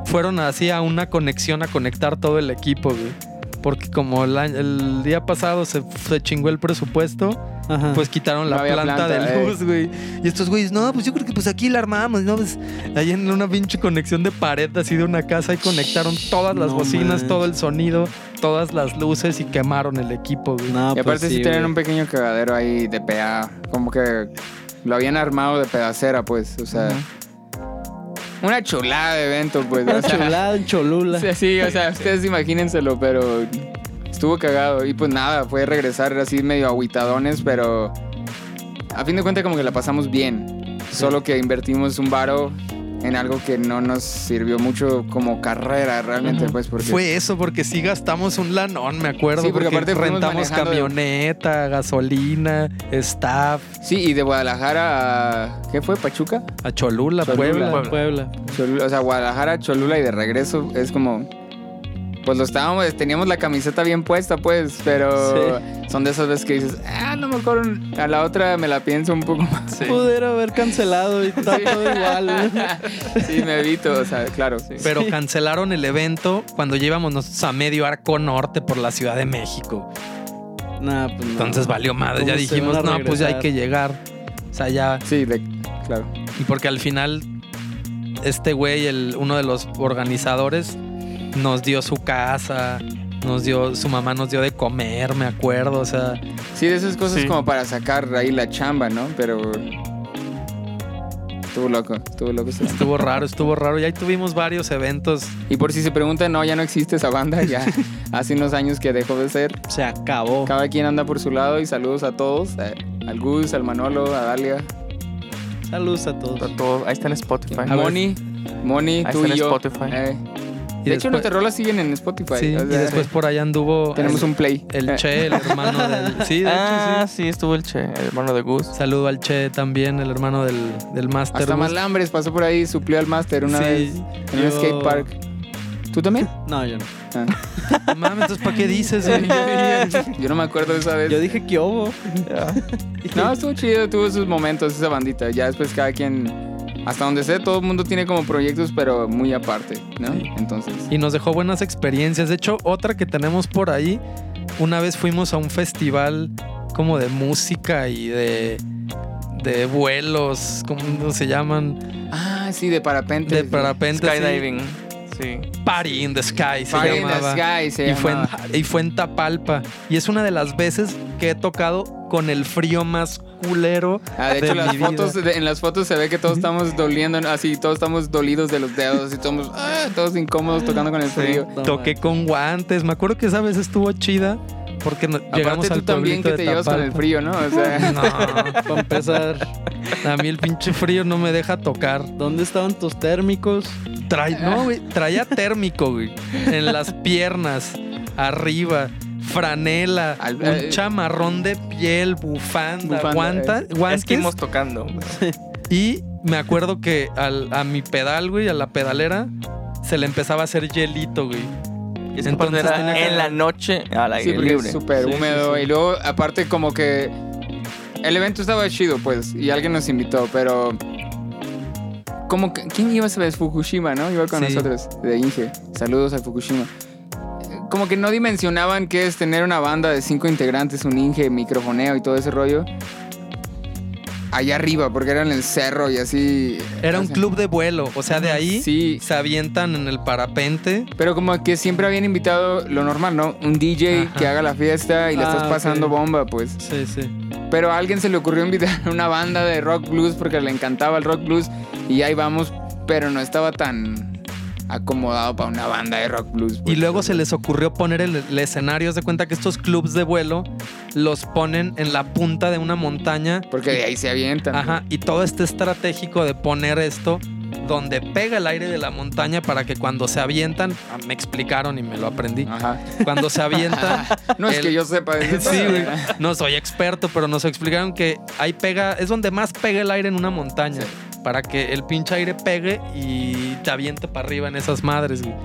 fueron así a una conexión a conectar todo el equipo, güey. Porque como el, año- el día pasado se, se chingó el presupuesto, Ajá. pues quitaron la No planta, planta, de eh. luz, güey. Y estos güeyes, no, pues yo creo que pues aquí la armamos, ¿no? Pues ahí en una pinche conexión de pared así de una casa y conectaron todas las No bocinas, todo el sonido, todas las luces y quemaron el equipo, güey. No, y aparte pues sí, sí, güey. un pequeño cagadero ahí de PA. Como que lo habían armado de pedacera, pues. O sea, una chulada de evento, pues. Una o sea, chulada en Cholula. Sí, sí, o sea, ustedes imagínenselo, pero estuvo cagado. Y pues nada, fue regresar así medio aguitadones, pero a fin de cuentas como que la pasamos bien. Solo que invertimos un varo en algo que no nos sirvió mucho como carrera realmente, pues porque... Fue eso, porque sí gastamos un lanón, me acuerdo. Sí, porque aparte fuimos rentamos de- camioneta, gasolina, staff, Sí, y de Guadalajara a... ¿Qué fue? ¿Pachuca? a Cholula, Cholula, Puebla. Puebla. Puebla. Cholula, o sea, Guadalajara, Cholula y de regreso es como... Pues lo estábamos, teníamos la camiseta bien puesta, pues, pero son de esas veces que dices, ah, no me acuerdo, a la otra me la pienso un poco más. Sí. Pudiera haber cancelado y está Sí. todo igual. Sí, me evito, o sea, claro. Pero Sí. cancelaron el evento cuando llevábamos nosotros a medio arco norte por la Ciudad de México. Nah, pues no. Entonces valió madre. ¿Cómo Ya dijimos, no, pues ya hay que llegar. O sea, ya. Sí, de, claro. Y porque al final, este güey, el, uno de los organizadores, nos dio su casa, nos dio, su mamá nos dio de comer, me acuerdo. O sea, Sí, de esas cosas Sí. como para sacar ahí la chamba, ¿no? Pero... Estuvo loco, estuvo loco. ese estuvo raro, estuvo raro. Y ahí tuvimos varios eventos. Y por si se preguntan, no, ya no existe esa banda, ya hace unos años que dejó de ser. Se acabó. Cada quien anda por su lado y saludos a todos. eh, al Gus, al Manolo, a Dalia. Saludos a todos. Está todo- ahí está en Spotify. A. Moni, Moni, Ahí tú está y en yo. Spotify. Eh, Y de hecho, después- nuestras rolas siguen en Spotify. Sí, o y después por allá anduvo tenemos el, un play. el Eh, Che, el hermano del. Sí, de Ah, hecho, sí, estuvo el Che, el hermano de Gus. sí. Saludo al Che también, el hermano del, del Master. Hasta Gus. Malambres pasó por ahí, suplió al máster una Sí. vez en un Yo- skate park. ¿Tú también? No, yo no. Ah. Mames, entonces, ¿para qué dices? güey? Yo no me acuerdo de esa vez. Yo dije que hubo. No, estuvo chido, tuvo sus momentos esa bandita. Ya después cada quien, hasta donde sé, todo el mundo tiene como proyectos, pero muy aparte, ¿no? Sí. Entonces, y nos dejó buenas experiencias. De hecho, otra que tenemos por ahí, una vez fuimos a un festival como de música y de, de vuelos, ¿cómo se llaman? ah, sí, de parapente. De parapente. Skydiving. Sí. Party in the Sky se Party in the. Sky se y, fue en, llamaba. y fue en Tapalpa. Y es una de las veces que he tocado con el frío más culero. Ah, de hecho, las vida. fotos, en las fotos se ve que todos estamos doliendo, así, todos estamos dolidos de los dedos, así, todos, ah, todos incómodos tocando con el frío. Toqué con guantes. Me acuerdo que esa vez estuvo chida porque no- llegamos al tú también que de te llevas con el frío, ¿no? O sea, No, Para empezar, a mí el pinche frío no me deja tocar. ¿dónde estaban tus térmicos? Trae, no, güey, traía térmico, güey. En las piernas, arriba, franela, Al- un eh, chamarrón de piel, bufanda, Bufanda, guanta- eh. guantes. Esquimos tocando. Y me acuerdo que al- a mi pedal, güey, a la pedalera, se le empezaba a hacer hielito, güey. Entonces era tenía que- en la noche sí, libre. es súper Sí, sí, húmedo. sí. Y luego, aparte, como que el evento estaba chido, pues, y alguien nos invitó, pero. Como que, ¿quién iba esa vez? Fukushima, ¿no? Iba con Sí. nosotros, de Inge. Saludos a Fukushima. Como que no dimensionaban qué es tener una banda de cinco integrantes, un Inge, microfoneo y todo ese rollo. Allá arriba, porque era en el cerro y así. Era un club de vuelo, o sea, de ahí Sí, se avientan en el parapente. pero como que siempre habían invitado lo normal, ¿no? Un DJ Ajá. que haga la fiesta y Ah, estás pasando ok. bomba, pues. Sí, sí. Pero a alguien se le ocurrió invitar a una banda de rock blues porque le encantaba el rock blues y ahí vamos, pero no estaba tan acomodado para una banda de rock blues. Y luego se les ocurrió poner el, el escenario. De cuenta que estos clubs de vuelo los ponen en la punta de una montaña. Porque de ahí se avientan. Ajá, y todo este estratégico de poner esto donde pega el aire de la montaña para que cuando se avientan, ah, me explicaron y me lo aprendí. Ajá. Cuando se avientan, No es que yo sepa. eso. sí, güey, no soy experto, pero nos explicaron que ahí pega, es donde más pega el aire en una montaña, para que el pinche aire pegue y te aviente para arriba en esas madres, güey.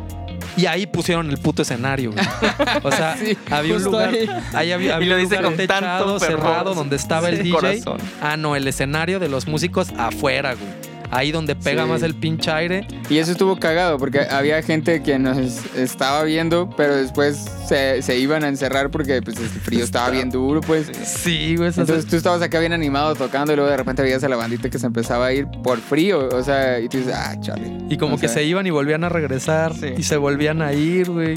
Y ahí pusieron el puto escenario, güey. O sea, Sí, había un lugar, ahí. ahí había, Y había lo un dice lugar con techado, tanto cerrado, donde estaba el DJ. corazón. Ah, no, el escenario de los músicos afuera, güey. Ahí donde pega Sí. más el pinche aire. Y eso estuvo cagado porque había gente que nos estaba viendo, pero después se, se iban a encerrar porque pues, el frío estaba bien duro, pues. Sí, güey. Entonces tú estabas acá bien animado tocando y luego de repente veías a la bandita que se empezaba a ir por frío. O sea, y tú dices, ah, chale. y como o que sea, se iban y volvían a regresar. Sí. Y se volvían a ir, güey.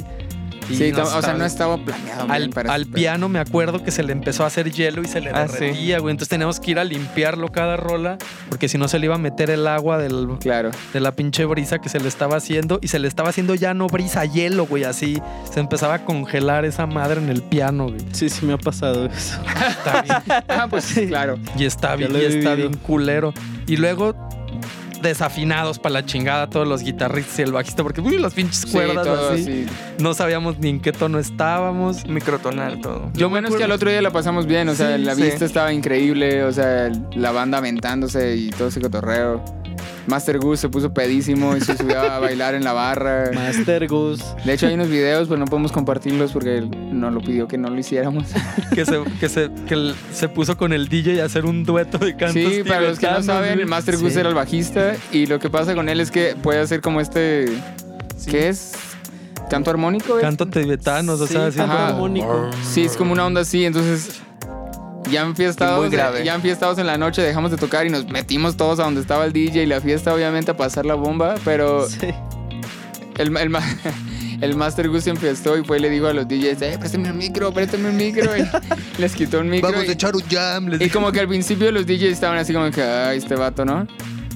Y Sí, no o sea, no estaba planeado. Al, al piano me acuerdo que se le empezó a hacer hielo y se le Ah, sí. güey. Entonces teníamos que ir a limpiarlo cada rola porque si no se le iba a meter el agua del, Claro. de la pinche brisa que se le estaba haciendo y se le estaba haciendo ya no brisa, hielo, güey. Así se empezaba a congelar esa madre en el piano, güey. Sí, sí me ha pasado eso. Está bien, Ah, pues claro. y está Ya bien, y está bien culero. Y luego desafinados para la chingada todos los guitarristas y el bajista porque uy, las pinches Sí, cuerdas todo así, no sabíamos ni en qué tono estábamos. Microtonal todo. Lo bueno es que al otro día la pasamos bien, o sea, Sí, la sí. vista estaba increíble, o sea, la banda aventándose y todo ese cotorreo. Master Goose se puso pedísimo y se subió a bailar en la barra. Master Gus. De hecho, hay unos videos, pero no podemos compartirlos porque él nos lo pidió que no lo hiciéramos. que se, que se, que se puso con el DJ a hacer un dueto de cantos. Sí, para los que no saben, el Master Goose Sí. era el bajista y lo que pasa con él es que puede hacer como este... ¿Qué es? ¿Canto armónico? es? Canto tibetanos, o Sí, sea, así canto armónico. Sí, es como una onda así, entonces ya enfiestados, grave. ya enfiestados en la noche dejamos de tocar y nos metimos todos a donde estaba el DJ y la fiesta obviamente a pasar la bomba, pero Sí. el, el, el Master Gus se enfiestó y fue y le dijo a los DJs, eh, préstame un micro, préstame un micro y les quitó un micro Vamos y, a echar un jam. les y como que al principio los DJs estaban así como que, ay, este vato, ¿no?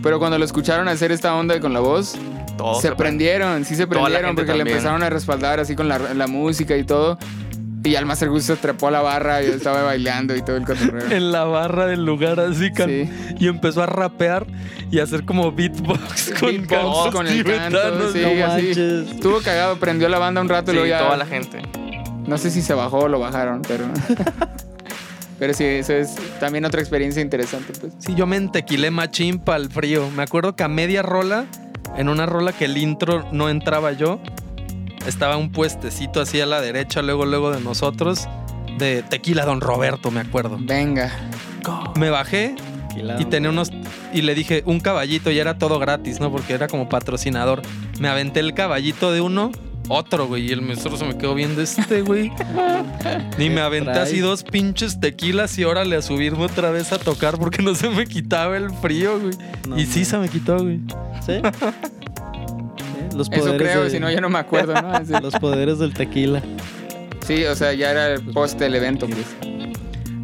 Pero cuando lo escucharon hacer esta onda con la voz, Todo se prendieron, sí se prendieron porque le también. empezaron a respaldar así con la, la música y todo. Y ya el Master Gus se trepó a la barra y yo estaba bailando y todo el cotorreo. en la barra del lugar así can- Sí. y empezó a rapear y a hacer como beatbox con Beatbox con el canto, sí. ¿no? así. Estuvo cagado, prendió la banda un rato y Sí, luego ya. toda la gente. No sé si se bajó o lo bajaron, pero. pero sí, eso es también otra experiencia interesante, pues. Sí, yo me entequilé machín para el frío. Me acuerdo que a media rola, en una rola que el intro no entraba yo, estaba un puestecito así a la derecha, luego, luego de nosotros, de tequila Don Roberto, me acuerdo. Venga. Me bajé y tenía unos. Y le dije, un caballito, y era todo gratis, ¿no? Porque era como patrocinador. Me aventé el caballito de uno, otro, güey. Y el mesero se me quedó viendo este, güey. Ni me aventé traes? así dos pinches tequilas y órale a subirme otra vez a tocar porque no se me quitaba el frío, güey. No y sí se me quitó, güey. ¿Sí? Los Eso poderes creo, de- si no, ya no me acuerdo, ¿no? Los poderes del tequila. Sí, o sea, ya era el post del evento, pues.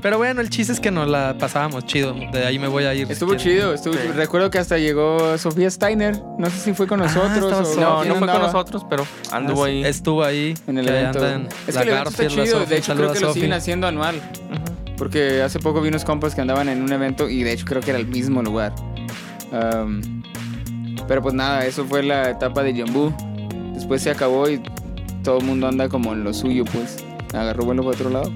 Pero bueno, el chiste es que nos la pasábamos chido. De ahí me voy a ir. si Estuvo quieren. chido, estuvo Sí. Recuerdo que hasta llegó Sofía Steiner. No sé si fue con Ah, nosotros estaba o. No, no fue con andaba nosotros, pero anduvo Ah, sí, ahí. Estuvo ahí. En el evento. en Es que el evento está chido. Sofi, De hecho, creo que lo siguen haciendo anual. Ujú. Porque hace poco vi unos compas que andaban en un evento y de hecho creo que era el mismo lugar. Um, pero pues nada, eso fue la etapa de Jambu. Después se acabó y todo el mundo anda como en lo suyo, pues. Agarró vuelo para otro lado.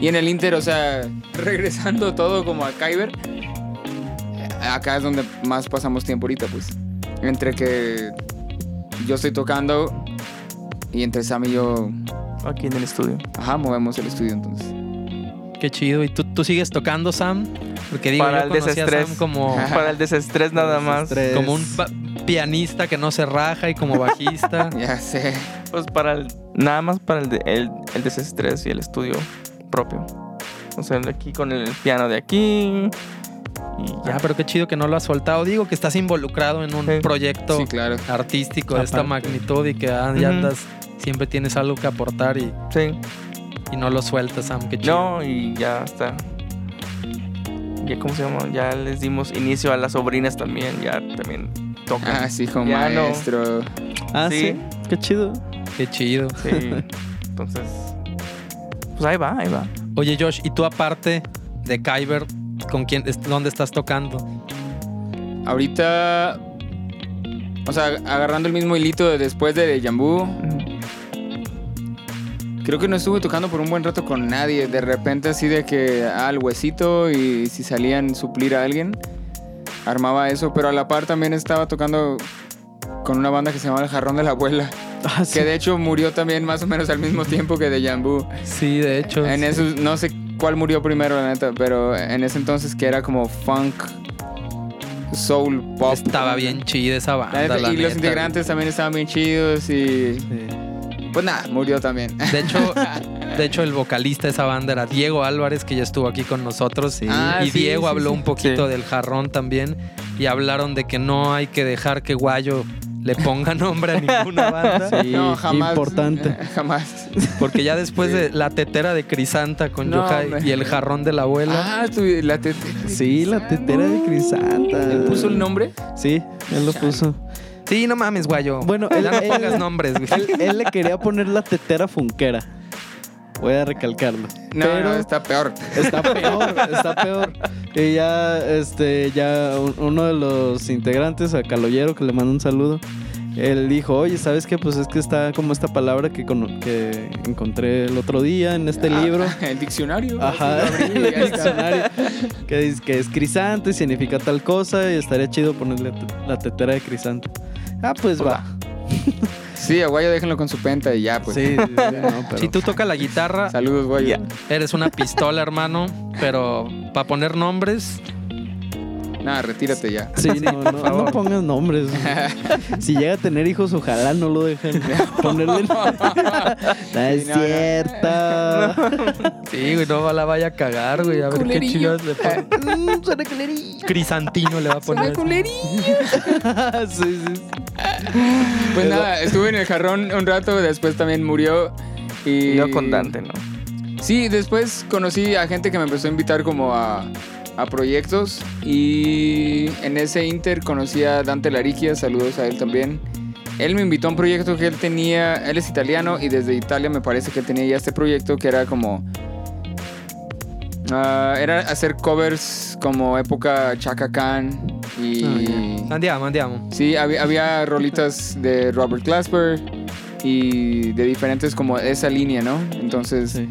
Y en el Inter, o sea, regresando todo como a Kyber, acá es donde más pasamos tiempo ahorita, pues. Entre que yo estoy tocando y entre Sam y yo, Aquí en el estudio. ajá, movemos el estudio entonces. Qué chido. ¿Y tú, tú sigues tocando, Sam? Porque digo, Para yo el conocí a desestrés. Sam como, Para el desestrés nada más. Desestrés. como un pianista que no se raja y como bajista. Ya sé. Pues para el. Nada más para el, de- el, el desestrés y el estudio propio. O sea, aquí con el piano de aquí. Y ya, ya. pero qué chido que no lo has soltado. Digo que estás involucrado en un Sí. proyecto Sí, claro. artístico de esta magnitud y que ah, ya andas, siempre tienes algo que aportar y, Sí. Y no lo sueltas, Sam. Qué chido. No, y ya está. Ya, ¿cómo se llama? Ya les dimos inicio a las sobrinas también. Ya también tocan. Ah, sí, hijo Ya no. maestro. Ah, sí. Sí. Qué chido. Qué chido. Sí. Entonces. Pues ahí va, ahí va. Oye, Josh, ¿y tú aparte de Kyber, con quién, es- dónde estás tocando? Ahorita. O sea, agarrando el mismo hilito de después de Jambu. Creo que no estuve tocando por un buen rato con nadie. De repente, así de que. Ah, el huesito. Y si salían suplir a alguien. Armaba eso. Pero a la par también estaba tocando. Con una banda que se llama El Jarrón de la Abuela. Ah, sí. Que de hecho murió también más o menos al mismo tiempo que de Jambu. Sí, de hecho. En sí. no sé cuál murió primero, la neta, pero en ese entonces que era como funk, soul, pop. Estaba bien chida esa banda. La neta, la y los integrantes también estaban bien chidos y Sí. Pues nada, murió también. De hecho, de hecho, el vocalista de esa banda era Diego Álvarez, que ya estuvo aquí con nosotros. Sí. Ah, y sí, Diego sí, habló sí. un poquito Sí. del jarrón también. Y hablaron de que no hay que dejar que Guayo le ponga nombre a ninguna banda. Sí, no, jamás. importante. Jamás. Porque ya después de la tetera de Crisanta con No, Yohai y el jarrón de la abuela. Ah, tu- la tetera. Sí, la tetera de Crisanta. ¿Le puso el nombre? Sí, él lo puso. Sí, no mames, Guayo. Bueno, ya él- no él- pongas nombres, güey. Él, le quería poner la tetera funquera. Voy a recalcarlo. No, Pero no, está peor. está peor, está peor. Y ya, este, ya un- uno de los integrantes, a Caloyero, que le mando un saludo, él dijo, oye, ¿sabes qué? Pues es que está como esta palabra que, que encontré el otro día en este Ah, libro. El diccionario. Ajá, el diccionario. Que dice que es crisante, significa tal cosa y estaría chido ponerle la tetera de crisante. Ah, pues va. Sí, a Guayo déjenlo con su penta y ya, pues. Sí, sí, sí, no, pero- Si tú tocas la guitarra, Saludos, Guayo. Eres una pistola, hermano. Pero para poner nombres, Nada, retírate ya. Sí, no, no, no pongas nombres. si llega a tener hijos, ojalá no lo dejen ponerle. no es Sí, no, no. cierto. sí, güey, no la vaya a cagar, güey. A ver qué Culerillo. chingados le pone. Mm, suena culerillo. Crisantino le va a poner. sí, sí. Pues nada, estuve en el jarrón un rato, después también murió. Y Y yo con Dante, ¿no? Sí, después conocí a gente que me empezó a invitar como a, a proyectos. Y en ese inter conocí a Dante Lariquia, saludos a él también. Él me invitó a un proyecto que él tenía, él es italiano y desde Italia me parece que tenía ya este proyecto que era como... ah, era hacer covers como época Chaka Khan y... Andiamo, andiamo. Sí, había, había rolitas de Robert Glasper y de diferentes como esa línea, ¿no? Entonces, Sí.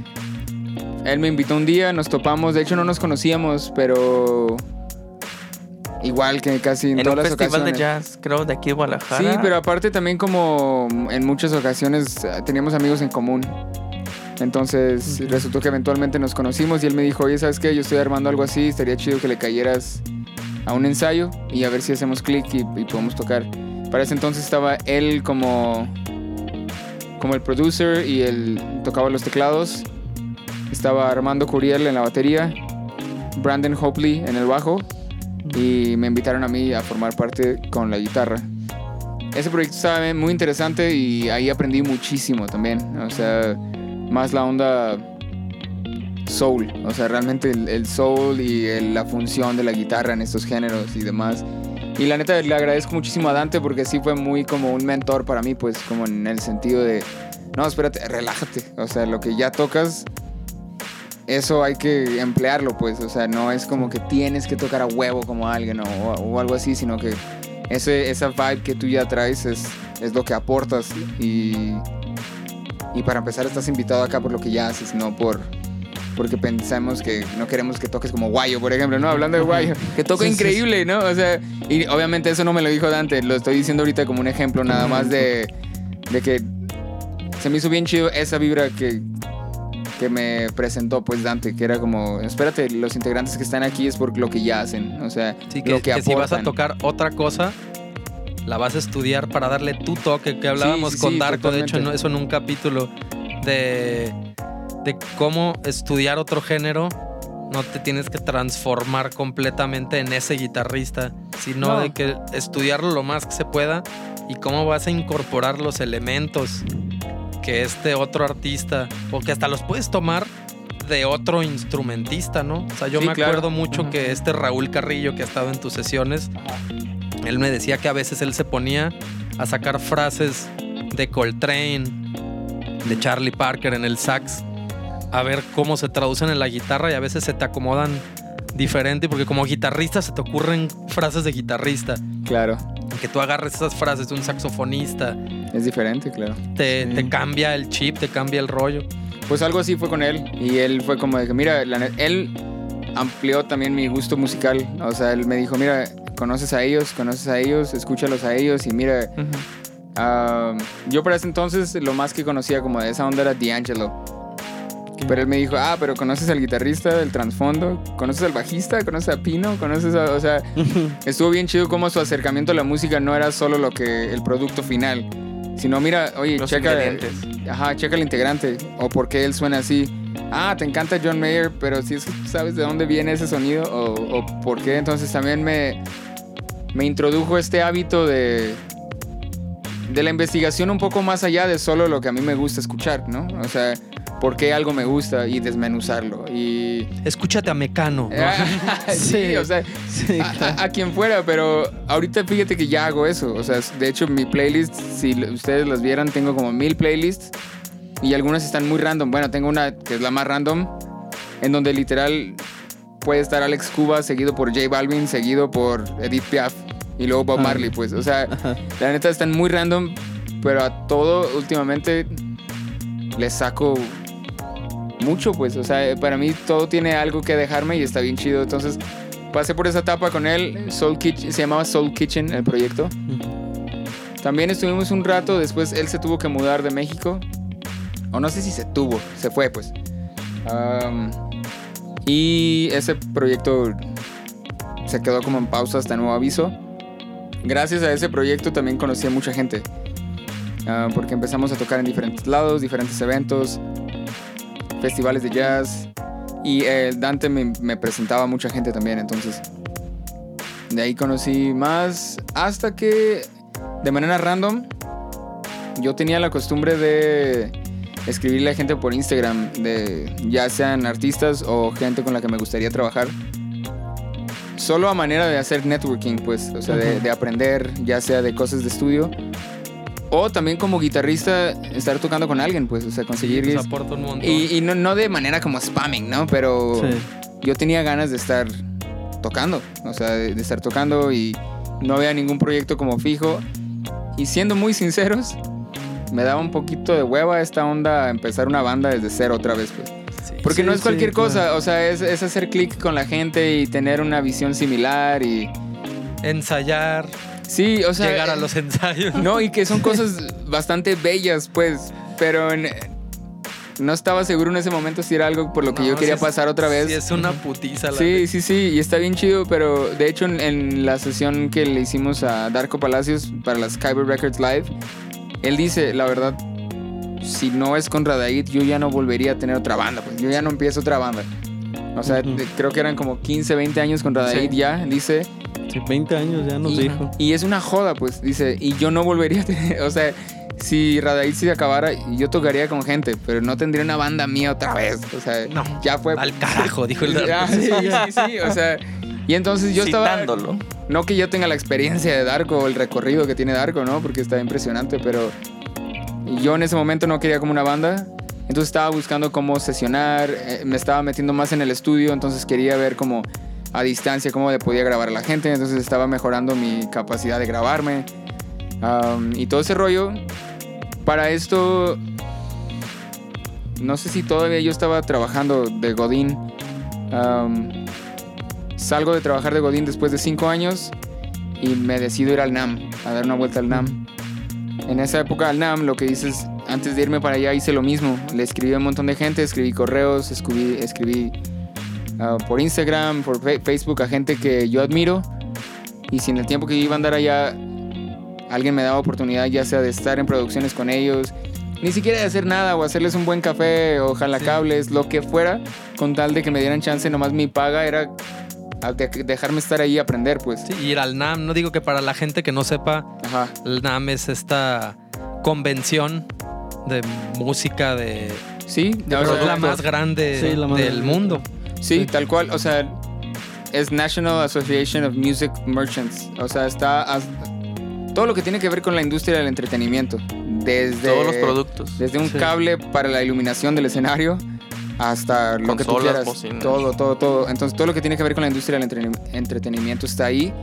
Él me invitó un día, nos topamos, de hecho no nos conocíamos, pero igual que casi en, En un todas las festival de ocasiones. jazz, creo, de aquí de Guadalajara. Sí, pero aparte también como en muchas ocasiones eh, teníamos amigos en común. Entonces Ujú. resultó que eventualmente nos conocimos y él me dijo, oye, ¿sabes qué? Yo estoy armando algo así, estaría chido que le cayeras a un ensayo y a ver si hacemos clic y, y podemos tocar. Para ese entonces estaba él como, como el producer y él tocaba los teclados. Estaba Armando Curiel en la batería, Brandon Hopley en el bajo y me invitaron a mí a formar parte con la guitarra. Ese proyecto estaba muy interesante y ahí aprendí muchísimo también. O sea, más la onda soul, o sea, realmente el, el soul y el- la función de la guitarra en estos géneros y demás. Y la neta le agradezco muchísimo a Dante porque sí fue muy como un mentor para mí, pues como en el sentido de, no, espérate, relájate, o sea, lo que ya tocas, eso hay que emplearlo, pues, o sea, no es como que tienes que tocar a huevo como alguien o, o algo así, sino que ese, esa vibe que tú ya traes es, es lo que aportas y, y para empezar estás invitado acá por lo que ya haces, no por porque pensamos que no queremos que toques como Guayo, por ejemplo, ¿no? Hablando de Guayo, que toca Sí, sí, increíble, ¿no? O sea, y obviamente eso no me lo dijo Dante, lo estoy diciendo ahorita como un ejemplo nada más de, de que se me hizo bien chido esa vibra que, que me presentó pues Dante, que era como, espérate, los integrantes que están aquí es por lo que ya hacen, o sea, Sí, que, lo que, que si vas a tocar otra cosa, la vas a estudiar para darle tu toque, que hablábamos Sí, sí, con Darko, de hecho, totalmente. eso en un capítulo de, de cómo estudiar otro género. No te tienes que transformar completamente en ese guitarrista, sino No. de que estudiarlo lo más que se pueda y cómo vas a incorporar los elementos que este otro artista, o que hasta los puedes tomar de otro instrumentista, ¿no? O sea, yo Sí, me claro. acuerdo mucho que este Raúl Carrillo que ha estado en tus sesiones, él me decía que a veces él se ponía a sacar frases de Coltrane, de Charlie Parker en el sax, a ver cómo se traducen en la guitarra y a veces se te acomodan diferente porque como guitarrista se te ocurren frases de guitarrista. Claro, Que tú agarres esas frases de un saxofonista, es diferente, claro. te, Sí. te cambia el chip, te cambia el rollo. Pues algo así fue con él. Y él fue como de que, mira, la él amplió también mi gusto musical. O sea, él me dijo, mira, conoces a ellos, conoces a ellos, escúchalos a ellos. Y mira, ah, yo para ese entonces lo más que conocía como de esa onda era D'Angelo. Pero él me dijo, ah, pero conoces al guitarrista del trasfondo, conoces al bajista, conoces a Pino, conoces a. O sea, estuvo bien chido como su acercamiento a la música no era solo lo que el producto final, sino mira, oye, Los checa. Ajá, checa el integrante. O por qué él suena así. Ah, te encanta John Mayer, pero si es sabes de dónde viene ese sonido o, o por qué. Entonces también me, me introdujo este hábito de, de la investigación un poco más allá de solo lo que a mí me gusta escuchar, ¿no? O sea, por qué algo me gusta y desmenuzarlo. Y. Escúchate a Mecano. ¿no? sí, Sí. o sea, Sí, a, claro. a- a quien fuera, pero ahorita fíjate que ya hago eso. O sea, de hecho, mi playlist, si ustedes las vieran, tengo como mil playlists y algunas están muy random. Bueno, tengo una que es la más random, en donde literal puede estar Alex Cuba seguido por J Balvin, seguido por Edith Piaf y luego Bob Ah. Marley, pues. O sea, Ajá. la neta están muy random, pero a todo últimamente le saco mucho, pues. O sea, para mí todo tiene algo que dejarme y está bien chido. Entonces pasé por esa etapa con él. Soul Kitchen, se llamaba Soul Kitchen el proyecto. También estuvimos un rato, después él se tuvo que mudar de México. O no sé si se tuvo, se fue pues. Y ese proyecto se quedó como en pausa hasta nuevo aviso. Gracias a ese proyecto también conocí a mucha gente. Ah, porque empezamos a tocar en diferentes lados, diferentes eventos, festivales de jazz. Y eh, Dante me, me presentaba a mucha gente también, entonces de ahí conocí más hasta que de manera random yo tenía la costumbre de escribirle a gente por Instagram, de ya sean artistas o gente con la que me gustaría trabajar. Solo a manera de hacer networking, pues, o sea, de, de aprender, ya sea de cosas de estudio. O también como guitarrista, estar tocando con alguien, pues, o sea, conseguir... Pues aporta un montón. y y no, no de manera como spamming, ¿no? Pero Sí. yo tenía ganas de estar tocando, o sea, de, de estar tocando y no había ningún proyecto como fijo. Y siendo muy sinceros, me daba un poquito de hueva esta onda empezar una banda desde cero otra vez, pues. Sí. Porque Sí, no es cualquier sí, cosa, claro. o sea, es, es hacer clic con la gente y tener una visión similar y... Ensayar, Sí, o sea... llegar a los ensayos. No, y que son cosas bastante bellas, pues, pero en- no estaba seguro en ese momento si era algo por lo que No, yo quería pasar otra vez. Sí, es una putiza la Sí, sí, sí, y está bien chido, pero de hecho en, en la sesión que le hicimos a Darko Palacios para las Kyber Records Live, él dice, la verdad, si no es con Radaid, yo ya no volvería a tener otra banda, pues yo ya no empiezo otra banda. O sea, creo que eran como 15, 20 años con Radaid Sí. ya, dice. Sí, 20 años ya nos y, dijo. y es una joda, pues, dice, y yo no volvería a tener, o sea, si Radaid se acabara, yo tocaría con gente, pero no tendría una banda mía otra vez. O sea, No, ya fue. Al carajo, dijo el Ah, sí, sí, sí, o sea. Y entonces yo estaba. Citándolo. No que yo tenga la experiencia de Darko o el recorrido que tiene Darko, ¿no? Porque está impresionante, pero yo en ese momento no quería como una banda. Entonces estaba buscando cómo sesionar, eh, me estaba metiendo más en el estudio, entonces quería ver como a distancia cómo le podía grabar a la gente, entonces estaba mejorando mi capacidad de grabarme um, y todo ese rollo. Para esto, no sé si todavía yo estaba trabajando de Godín. Um, salgo de trabajar de Godín después de cinco años y me decido ir al NAM, a dar una vuelta al NAM. En esa época al NAM lo que hice es, antes de irme para allá hice lo mismo. Le escribí a un montón de gente, escribí correos, escribí, escribí ah, por Instagram, por Facebook a gente que yo admiro. Y si en el tiempo que iba a andar allá alguien me daba oportunidad ya sea de estar en producciones con ellos, ni siquiera de hacer nada o hacerles un buen café o jalacables, lo que fuera, con tal de que me dieran chance, nomás mi paga era dejarme estar ahí y aprender, pues. Sí, ir al NAM, no digo que para la gente que no sepa, Ajá. el NAM es esta convención de música de, Sí, de es la más grande Sí, la más del grande. mundo. Sí, tal cual. O sea, es National Association of Music Merchants. O sea, está todo lo que tiene que ver con la industria del entretenimiento. Desde, Todos los productos. Desde un Sí. cable para la iluminación del escenario hasta lo que tú quieras. bocinas. Todo, todo, todo. Entonces, todo lo que tiene que ver con la industria del entretenimiento está ahí.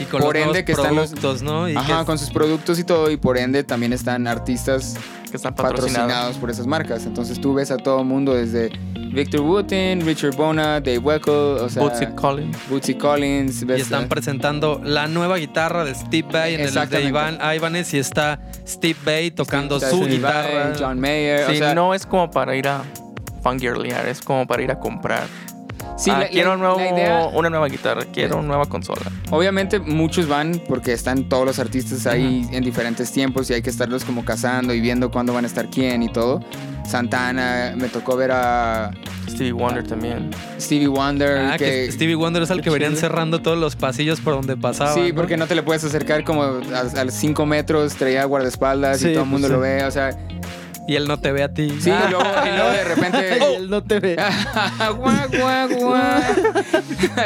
Y con Por los ende que están los- productos, ¿no? Y Ajá, que- con sus productos y todo. Y por ende también están artistas que están patrocinados. patrocinados por esas marcas. Entonces tú ves a todo mundo desde Victor Wooten, Richard Bona, Dave Weckl, o sea, Bootsy Collins. Bootsy Collins. y están eh, presentando la nueva guitarra de Steve Vai en el de. Iván Ibanez y está Steve Vai tocando su Steve guitarra. John Mayer. Sí, o sea, no es como para ir a fangirlear, es como para ir a comprar. Sí, Ah, la- quiero la- un nuevo- la idea- una nueva guitarra, quiero una nueva consola. Obviamente muchos van porque están todos los artistas ahí en diferentes tiempos y hay que estarlos como cazando y viendo cuándo van a estar quién y todo. Santana, me tocó ver a Stevie Wonder también. Stevie Wonder. Ah, que que, Stevie Wonder es al que verían cerrando todos los pasillos por donde pasaba. Sí, porque no te le puedes acercar como a, a 5 metros, traía guardaespaldas Sí, y todo el pues mundo sí. lo ve, o sea, Y él no te ve a ti. sí, y luego, y luego de repente... Y él no te ve. guau, guau, guau.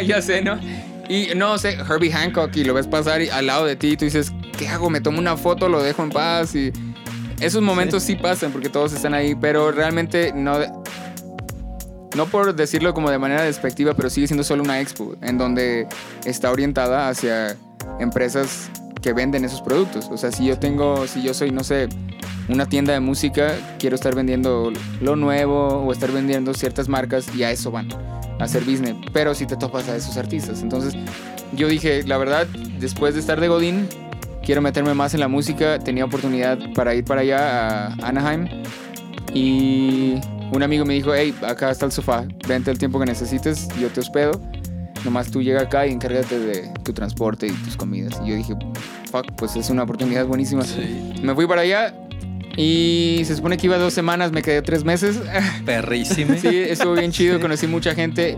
ya sé, ¿no? Y no sé, Herbie Hancock y lo ves pasar y- al lado de ti y tú dices, ¿qué hago? ¿Me tomo una foto? ¿Lo dejo en paz? Y esos momentos sí, pasan porque todos están ahí, pero realmente no... No por decirlo como de manera despectiva, pero sigue siendo solo una expo en donde está orientada hacia empresas que venden esos productos. O sea, si yo tengo, si yo soy, no sé, una tienda de música, quiero estar vendiendo lo nuevo o estar vendiendo ciertas marcas y a eso van, a hacer business. Pero si te topas a esos artistas. Entonces yo dije, la verdad, después de estar de Godín, quiero meterme más en la música. Tenía oportunidad para ir para allá a Anaheim y un amigo me dijo, hey, acá está el sofá, vente el tiempo que necesites, yo te hospedo. Nomás tú llega acá y encárgate de tu transporte y tus comidas. Y yo dije, fuck, pues es una oportunidad buenísima. Sí. Me fui para allá y se supone que iba dos semanas, me quedé tres meses. Perrísimo. sí, estuvo bien chido, conocí mucha gente.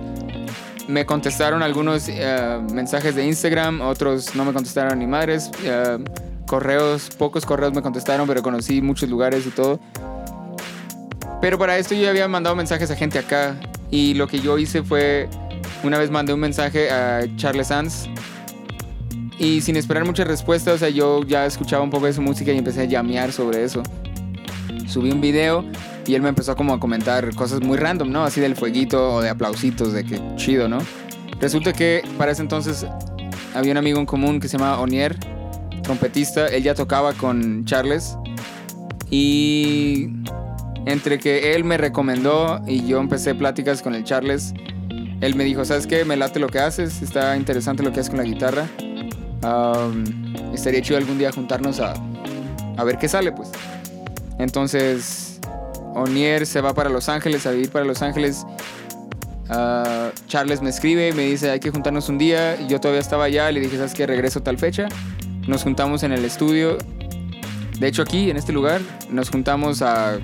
Me contestaron algunos eh, mensajes de Instagram, otros no me contestaron ni madres. eh, correos, pocos correos me contestaron, pero conocí muchos lugares y todo. Pero para esto yo ya había mandado mensajes a gente acá y lo que yo hice fue, una vez mandé un mensaje a Charles Sands y sin esperar mucha respuesta, o sea, yo ya escuchaba un poco de su música y empecé a llamear sobre eso. Subí un video y él me empezó como a comentar cosas muy random, ¿no? Así del fueguito o de aplausitos, de que chido, ¿no? Resulta que para ese entonces había un amigo en común que se llama Onier, trompetista, él ya tocaba con Charles y entre que él me recomendó y yo empecé pláticas con el Charles, él me dijo, ¿sabes qué? Me late lo que haces, está interesante lo que haces con la guitarra. Am, estaría chido algún día juntarnos a, a ver qué sale, pues. Entonces, Onier se va para Los Ángeles, a vivir para Los Ángeles. Ah, Charles me escribe y me dice, hay que juntarnos un día. Y yo todavía estaba allá, le dije, ¿sabes qué? Regreso tal fecha. Nos juntamos en el estudio. De hecho, aquí, en este lugar, nos juntamos a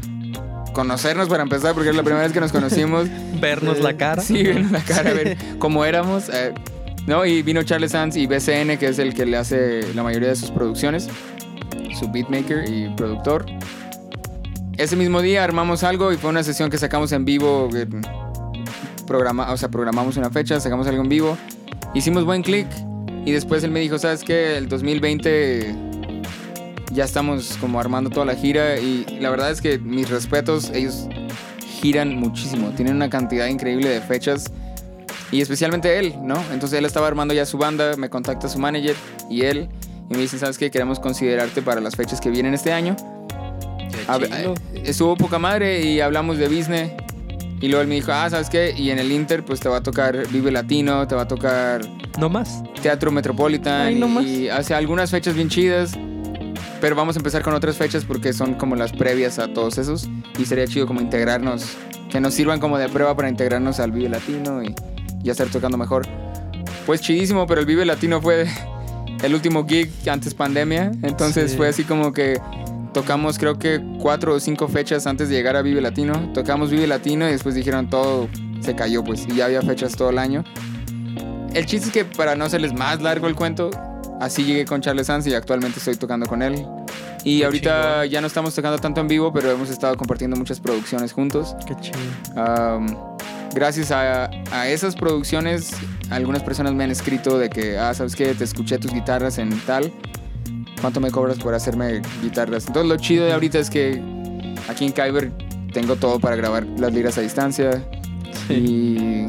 conocernos para empezar, porque es la primera vez que nos conocimos. Vernos la cara. Sí, vernos la cara, a ver cómo éramos. eh, ¿no? Y vino Charles Sands y BCN, que es el que le hace la mayoría de sus producciones. su beatmaker y productor. Ese mismo día armamos algo y fue una sesión que sacamos en vivo. eh, Programa, o sea, programamos una fecha, sacamos algo en vivo. Hicimos buen click y después él me dijo, ¿sabes qué? El 2020 ya estamos como armando toda la gira y la verdad es que mis respetos, ellos giran muchísimo, tienen una cantidad increíble de fechas y especialmente él, ¿no? Entonces él estaba armando ya su banda, me contacta su manager y él y me dice, ¿sabes qué? Queremos considerarte para las fechas que vienen este año. Eh, estuvo poca madre y hablamos de business. Y luego él me dijo, ah, ¿sabes qué? Y en el Inter, pues te va a tocar Vive Latino, te va a tocar No más. Teatro Metropolitan. Ay, no más. y hace algunas fechas bien chidas. Pero vamos a empezar con otras fechas porque son como las previas a todos esos. Y sería chido como integrarnos, que nos sirvan como de prueba para integrarnos al Vive Latino y ya estar tocando mejor. Pues chidísimo, pero el Vive Latino fue el último gig antes pandemia. Entonces Sí. fue así como que tocamos creo que cuatro o cinco fechas antes de llegar a Vive Latino. Tocamos Vive Latino y después dijeron todo se cayó pues y ya había fechas todo el año. El chiste es que para no hacerles más largo el cuento, así llegué con Charles Sanz y actualmente estoy tocando con él. Y Qué ahorita chingón. ya no estamos tocando tanto en vivo, pero hemos estado compartiendo muchas producciones juntos. Qué chido. Am, gracias a, a esas producciones, algunas personas me han escrito de que, ah, ¿sabes qué? Te escuché tus guitarras en tal. ¿Cuánto me cobras por hacerme guitarras? Entonces lo chido de ahorita es que aquí en Kyber tengo todo para grabar las liras a distancia. Y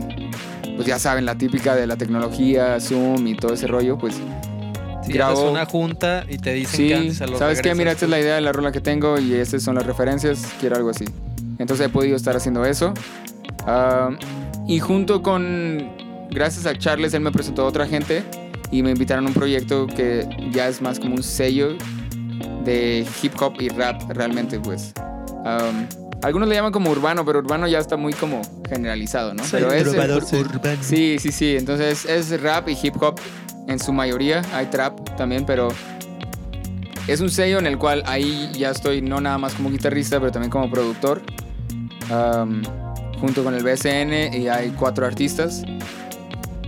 pues ya saben, la típica de la tecnología, Zoom y todo ese rollo, pues Haces una junta y te dicen que sí, antes se los ¿sabes qué? Mira, esta es la idea de la rola que tengo y estas son las referencias, quiero algo así. Entonces he podido estar haciendo eso. Ah, y junto con, gracias a Charles, él me presentó a otra gente y me invitaron a un proyecto que ya es más como un sello de hip hop y rap realmente, pues. Am, algunos le llaman como urbano, pero urbano ya está muy como generalizado, ¿no? pero es Sí, sí, sí. Entonces es rap y hip hop en su mayoría. Hay trap también, pero es un sello en el cual ahí ya estoy no nada más como guitarrista, pero también como productor. Junto con el BSN y hay cuatro artistas.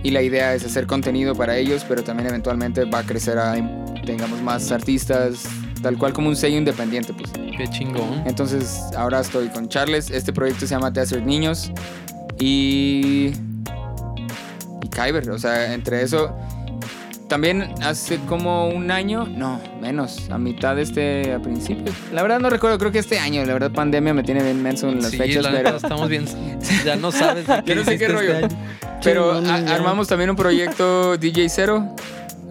Y la idea es hacer contenido para ellos, pero también eventualmente va a crecer a tengamos más artistas, tal cual como un sello independiente, pues. Qué chingón. Entonces ahora estoy con Charles. Este proyecto se llama Desert Niños. Y. Y Kyber. O sea, entre eso. También hace como un año. No, menos. A mitad de este. A principios. La verdad no recuerdo. Creo que este año. La verdad, pandemia me tiene bien menso en las sí, fechas. la pero. estamos bien. Ya no sabes. de Yo no sé qué este rollo. año. Pero a- armamos también un proyecto DJ Cero.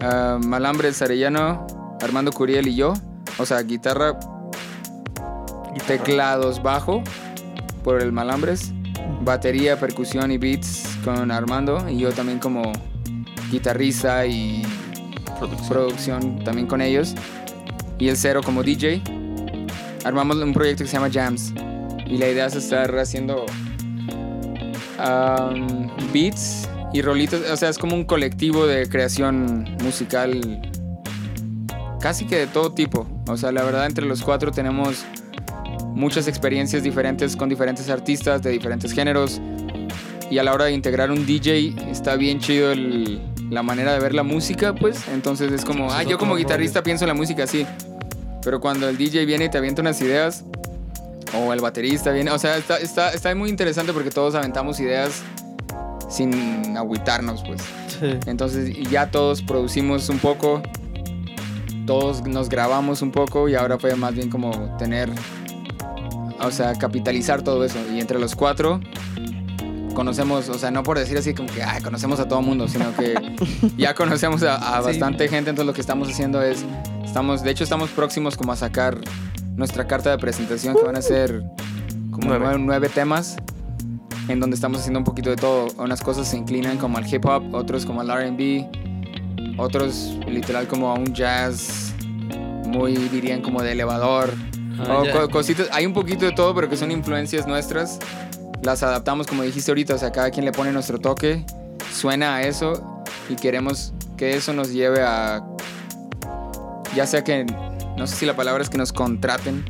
ah, Malambres Arellano, Armando Curiel y yo. O sea, guitarra, teclados, bajo por el Malambres. Batería, percusión y beats con Armando. Y yo también como guitarrista y producción también con ellos. Y el Cero como DJ. Armamos un proyecto que se llama Jams. Y la idea es estar haciendo um, beats y rolitos. O sea, es como un colectivo de creación musical casi que de todo tipo. O sea, la verdad, entre los cuatro tenemos muchas experiencias diferentes con diferentes artistas de diferentes géneros. Y a la hora de integrar un DJ está bien chido el- la manera de ver la música, pues. Entonces es como, ah, yo como guitarrista pienso en la música así. Pero cuando el DJ viene y te avienta unas ideas, o el baterista viene, o sea, está, está, está muy interesante porque todos aventamos ideas sin agüitarnos, pues. Sí. Entonces y ya todos producimos un poco, todos nos grabamos un poco y ahora fue más bien como tener, o sea, capitalizar todo eso. Y entre los cuatro conocemos, o sea, no por decir así como que "Ay, conocemos a todo mundo, sino que ya conocemos a, a Sí. bastante gente. Entonces lo que estamos haciendo es, estamos, de hecho estamos próximos como a sacar nuestra carta de presentación que van a ser como Nueve. nueve, nueve temas en donde estamos haciendo un poquito de todo. Unas cosas se inclinan como al hip hop, otros como al RB, otros literal como a un jazz muy dirían como de elevador. Ah, o co- cositas, hay un poquito de todo, pero que son influencias nuestras. Las adaptamos como dijiste ahorita, o sea, cada quien le pone nuestro toque, suena a eso y queremos que eso nos lleve a ya sea que no sé si la palabra es que nos contraten,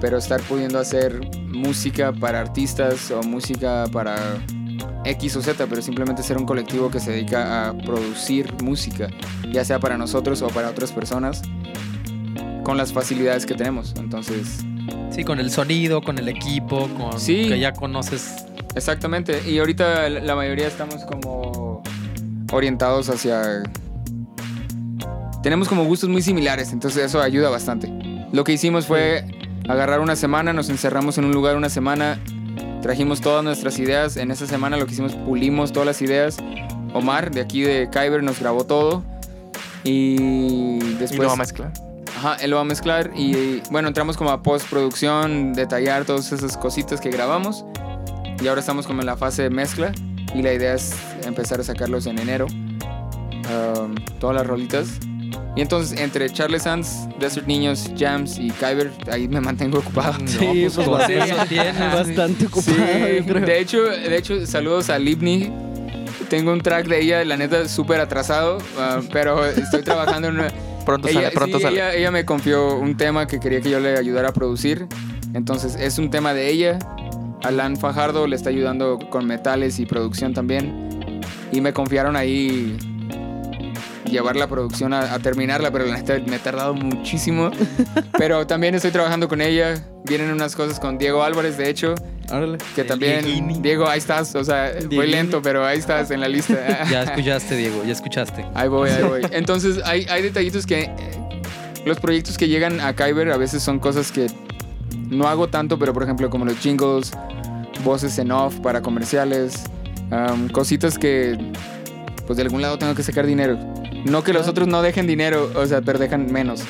pero estar pudiendo hacer música para artistas o música para X o Z, pero simplemente ser un colectivo que se dedica a producir música, ya sea para nosotros o para otras personas, con las facilidades que tenemos. Entonces, Sí, con el sonido, con el equipo, con Sí. que ya conoces. exactamente. Y ahorita la mayoría estamos como orientados hacia... Tenemos como gustos muy similares, entonces eso ayuda bastante. Lo que hicimos fue agarrar una semana, nos encerramos en un lugar una semana, trajimos todas nuestras ideas. En esa semana lo que hicimos, pulimos todas las ideas. Omar, de aquí de Kyber, nos grabó todo. Y y después... lo va a mezclar. Ajá, él lo va a mezclar y bueno, entramos como a postproducción, detallar todas esas cositas que grabamos. Y ahora estamos como en la fase de mezcla y la idea es empezar a sacarlos en enero. Um, todas las rolitas. Y entonces entre Charles Sands, Desert Niños, Jams y Kyber, ahí me mantengo ocupado. Sí, pues, con bastante, eso tienes. bastante ocupado, yo creo. De hecho, de hecho, saludos a Libni. Tengo un track de ella, la neta, súper atrasado, ah, pero estoy trabajando en una... Pronto Ella, sale, pronto sí, sale. ella- ella me confió un tema que quería que yo le ayudara a producir. Entonces es un tema de ella. Alan Fajardo le está ayudando con metales y producción también. Y me confiaron ahí llevar la producción a, a terminarla, pero la neta me he tardado muchísimo. pero también estoy trabajando con ella. Vienen unas cosas con Diego Álvarez, de hecho, Órale. que El también... Dieguini. Diego, ahí estás. O sea, voy Dieguini. lento, pero ahí estás en la lista. Ya escuchaste, Diego, ya escuchaste. Ahí voy, ahí voy. Entonces, hay, hay detallitos que. eh, los proyectos que llegan a Kyber a veces son cosas que no hago tanto, pero por ejemplo, como los jingles, voces en off para comerciales, um, cositas que. Pues de algún lado tengo que sacar dinero. No que los otros no dejen dinero, o sea, pero dejan menos.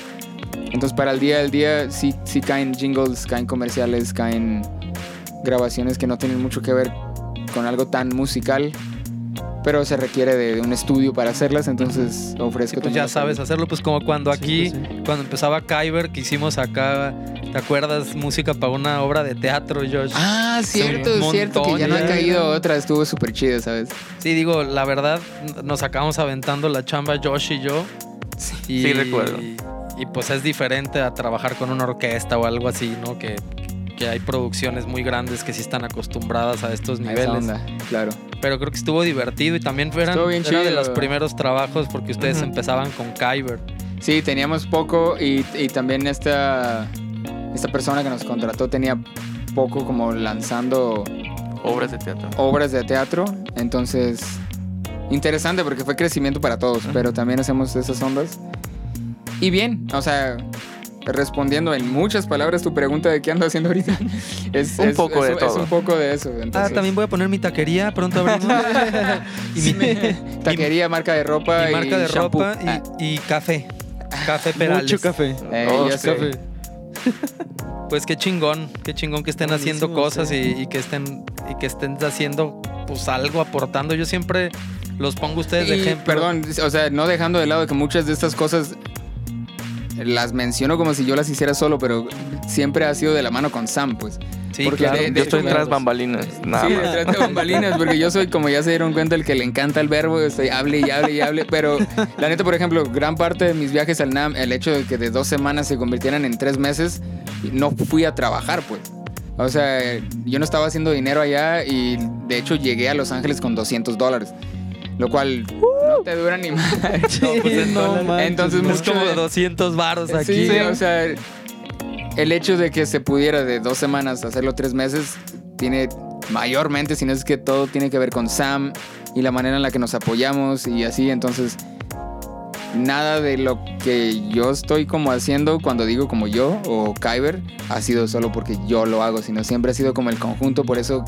Entonces, para el día del día, sí, sí caen jingles, caen comerciales, caen grabaciones que no tienen mucho que ver con algo tan musical pero se requiere de, de un estudio para hacerlas, entonces ofrezco Sí, pues ya sabes hacerlo, pues como cuando aquí, Sí, pues sí. cuando empezaba Kyber, que hicimos acá, ¿te acuerdas? Música para una obra de teatro, Josh. Ah, cierto, un cierto, que ya no ha caído otra, estuvo súper chido, ¿sabes? Sí, digo, la verdad, nos acabamos aventando la chamba Josh y yo. Y, sí, recuerdo. Y pues es diferente a trabajar con una orquesta o algo así, ¿no? Que, que hay producciones muy grandes que sí están acostumbradas a estos A esa niveles. onda, claro. Pero creo que estuvo divertido y también Estuvo bien era de chido. los primeros trabajos porque ustedes empezaban con Kyber. Sí, teníamos poco y, y también esta, esta persona que nos contrató tenía poco como lanzando Obras de teatro. obras de teatro, entonces interesante porque fue crecimiento para todos, pero también hacemos esas ondas. Y bien, o sea, respondiendo en muchas palabras tu pregunta de qué ando haciendo ahorita, es, Un es- poco es- de es todo. un poco de eso. Ah, también voy a poner mi taquería, pronto abrimos. y mi, mi Taquería, marca de ropa y marca de shampoo. ropa y, Ah, y café. Café Perales. Mucho café. eh, Oh. Café. Pues qué chingón, qué chingón que estén haciendo cosas sí. y, y que estén y que estén haciendo pues algo aportando. Yo siempre los pongo a ustedes de ejemplo. perdón, o sea, no dejando de lado que muchas de estas cosas las menciono como si yo las hiciera solo, pero siempre ha sido de la mano con Sam, pues. Sí, porque claro. de- Yo estoy tras bambalinas. Nada sí, más. detrás de bambalinas, porque yo soy, como ya se dieron cuenta, el que le encanta el verbo, estoy hable y hable y hable, pero la neta, por ejemplo, gran parte de mis viajes al NAM, el hecho de que de dos semanas se convirtieran en tres meses, no fui a trabajar, pues. O sea, yo no estaba haciendo dinero allá y de hecho llegué a Los Ángeles con 200 dólares, lo cual no te dura ni más. No, pues, Sí, no Entonces, es como de 200 varos aquí. Sí, o sea, el hecho de que se pudiera de dos semanas hacerlo tres meses tiene mayormente, si no es que todo tiene que ver con Sam y la manera en la que nos apoyamos y así. Entonces, nada de lo que yo estoy como haciendo cuando digo como yo o Kyber ha sido solo porque yo lo hago, sino siempre ha sido como el conjunto. Por eso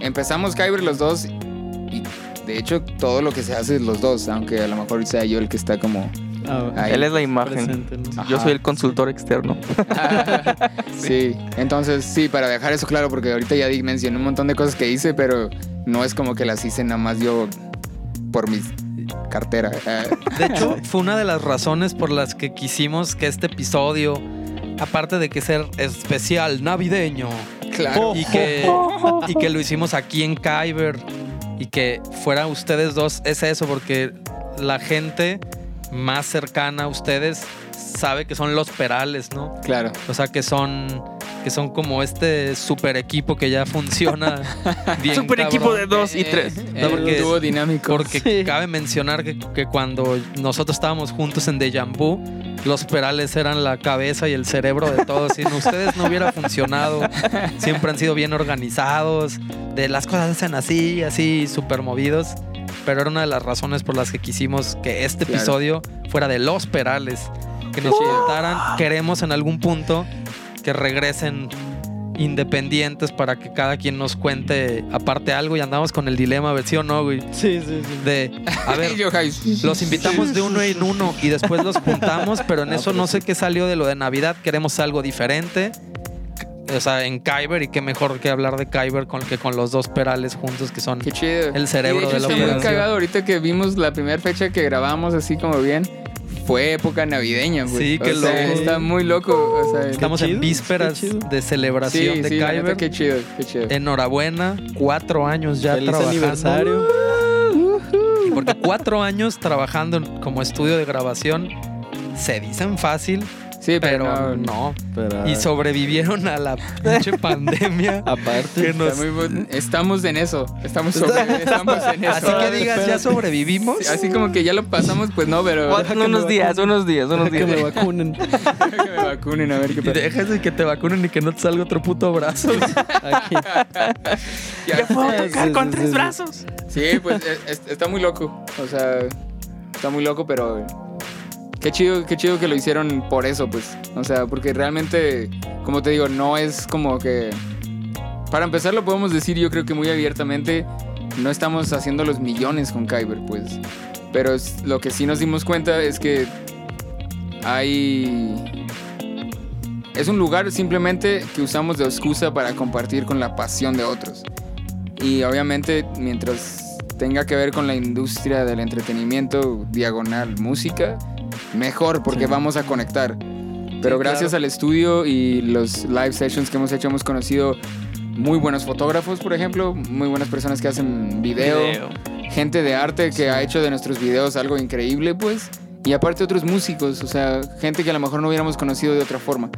empezamos Kyber los dos y de hecho todo lo que se hace es los dos, aunque a lo mejor sea yo el que está como Ah, ahí. Él es la imagen. Yo Ajá. soy el consultor externo. sí, entonces sí, para dejar eso claro, porque ahorita ya mencioné un montón de cosas que hice, pero no es como que las hice nada más yo por mi cartera. Eh, De hecho, fue una de las razones por las que quisimos que este episodio, aparte de que ser especial navideño, claro. y que, y que lo hicimos aquí en Kyber y que fuera ustedes dos, es eso, porque la gente más cercana a ustedes sabe que son los perales, ¿no? Claro. O sea, que son que son como este super equipo que ya funciona bien. Super cabrón. equipo de dos y tres. No, porque- el dúo dinámico. Porque Sí. cabe mencionar que, que cuando nosotros estábamos juntos en Deja Vu, los perales eran la cabeza y el cerebro de todos. Sin ustedes no hubiera funcionado. Siempre han sido bien organizados. De las cosas se hacen así, así, súper movidos. Pero era una de las razones por las que quisimos que este Claro. episodio fuera de los perales. Que nos chido. contaran. Queremos en algún punto que regresen independientes para que cada quien nos cuente aparte algo y andamos con el dilema a ver sí o no, güey. Sí, sí, sí. De, a ver, los invitamos de uno en uno y después los juntamos, pero en Ah, eso pero no sí. sé qué salió de lo de Navidad. Queremos algo diferente. O sea, en Kyber, y qué mejor que hablar de Kyber con, que con los dos perales juntos, que son Qué chido. el cerebro Y de, de hecho la está muy cagado ahorita que vimos la primera fecha que grabamos así como bien. Fue época navideña, güey. Sí, qué O sea, loco. Está muy loco. O sea, Estamos chido, en vísperas de celebración sí, de sí, la neta, Kyber. qué chido, qué chido. Enhorabuena, cuatro años ya Feliz trabajando. aniversario. Y porque cuatro años trabajando como estudio de grabación se dicen fácil, Sí, pero pero, no. Pero, Y sobrevivieron a la pinche pandemia. aparte, que nos- estamos en eso. Estamos, sobre- estamos en eso. Así que digas, ya sobrevivimos. Sí, Así como que ya lo pasamos, pues no, pero unos días, vacunen. unos días, unos que me días. vacunen. que me vacunen a ver qué Y pasa. dejas de que te vacunen y que no te salga otro puto brazo. Aquí. Ya. Puedo tocar con tres brazos. Sí, pues es- es- está muy loco. O sea, está muy loco, pero qué chido, qué chido que lo hicieron por eso, pues. O sea, porque realmente, como te digo, no es como que. Para empezar, lo podemos decir, yo creo que muy abiertamente, no estamos haciendo los millones con Kyber, pues. Pero lo que sí nos dimos cuenta es que hay. Es un lugar simplemente que usamos de excusa para compartir con la pasión de otros. Y obviamente, mientras tenga que ver con la industria del entretenimiento, diagonal, música, mejor porque Sí. vamos a conectar. Pero Sí, gracias claro. al estudio y los live sessions que hemos hecho, hemos conocido muy buenos fotógrafos, por ejemplo, muy buenas personas que hacen video, gente de arte que ha hecho de nuestros videos algo increíble, pues. Y aparte otros músicos, o sea, gente que a lo mejor no hubiéramos conocido de otra forma.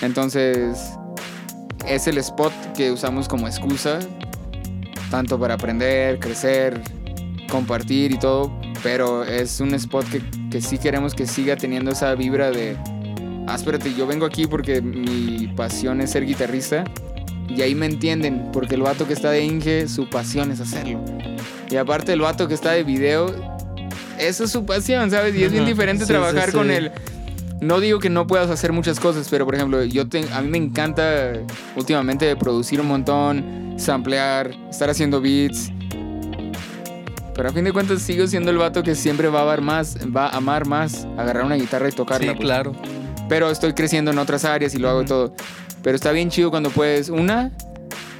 Entonces, es el spot que usamos como excusa, tanto para aprender, crecer, compartir y todo, pero es un spot que, que sí queremos que siga teniendo esa vibra de, ah, espérate, yo vengo aquí porque mi pasión es ser guitarrista. Y ahí me entienden, porque el vato que está de Inge, su pasión es hacerlo. Y aparte el vato que está de video, eso es su pasión, ¿sabes? Y es bien diferente Sí, trabajar sí, con sí. él. No digo que no puedas hacer muchas cosas, pero por ejemplo, yo te- a mí me encanta últimamente producir un montón, samplear, estar haciendo beats. Pero a fin de cuentas sigo siendo el vato que siempre va a amar más, va a amar más agarrar una guitarra y tocarla. Sí, pues. claro. Pero estoy creciendo en otras áreas y lo hago todo. Pero está bien chido cuando puedes, una,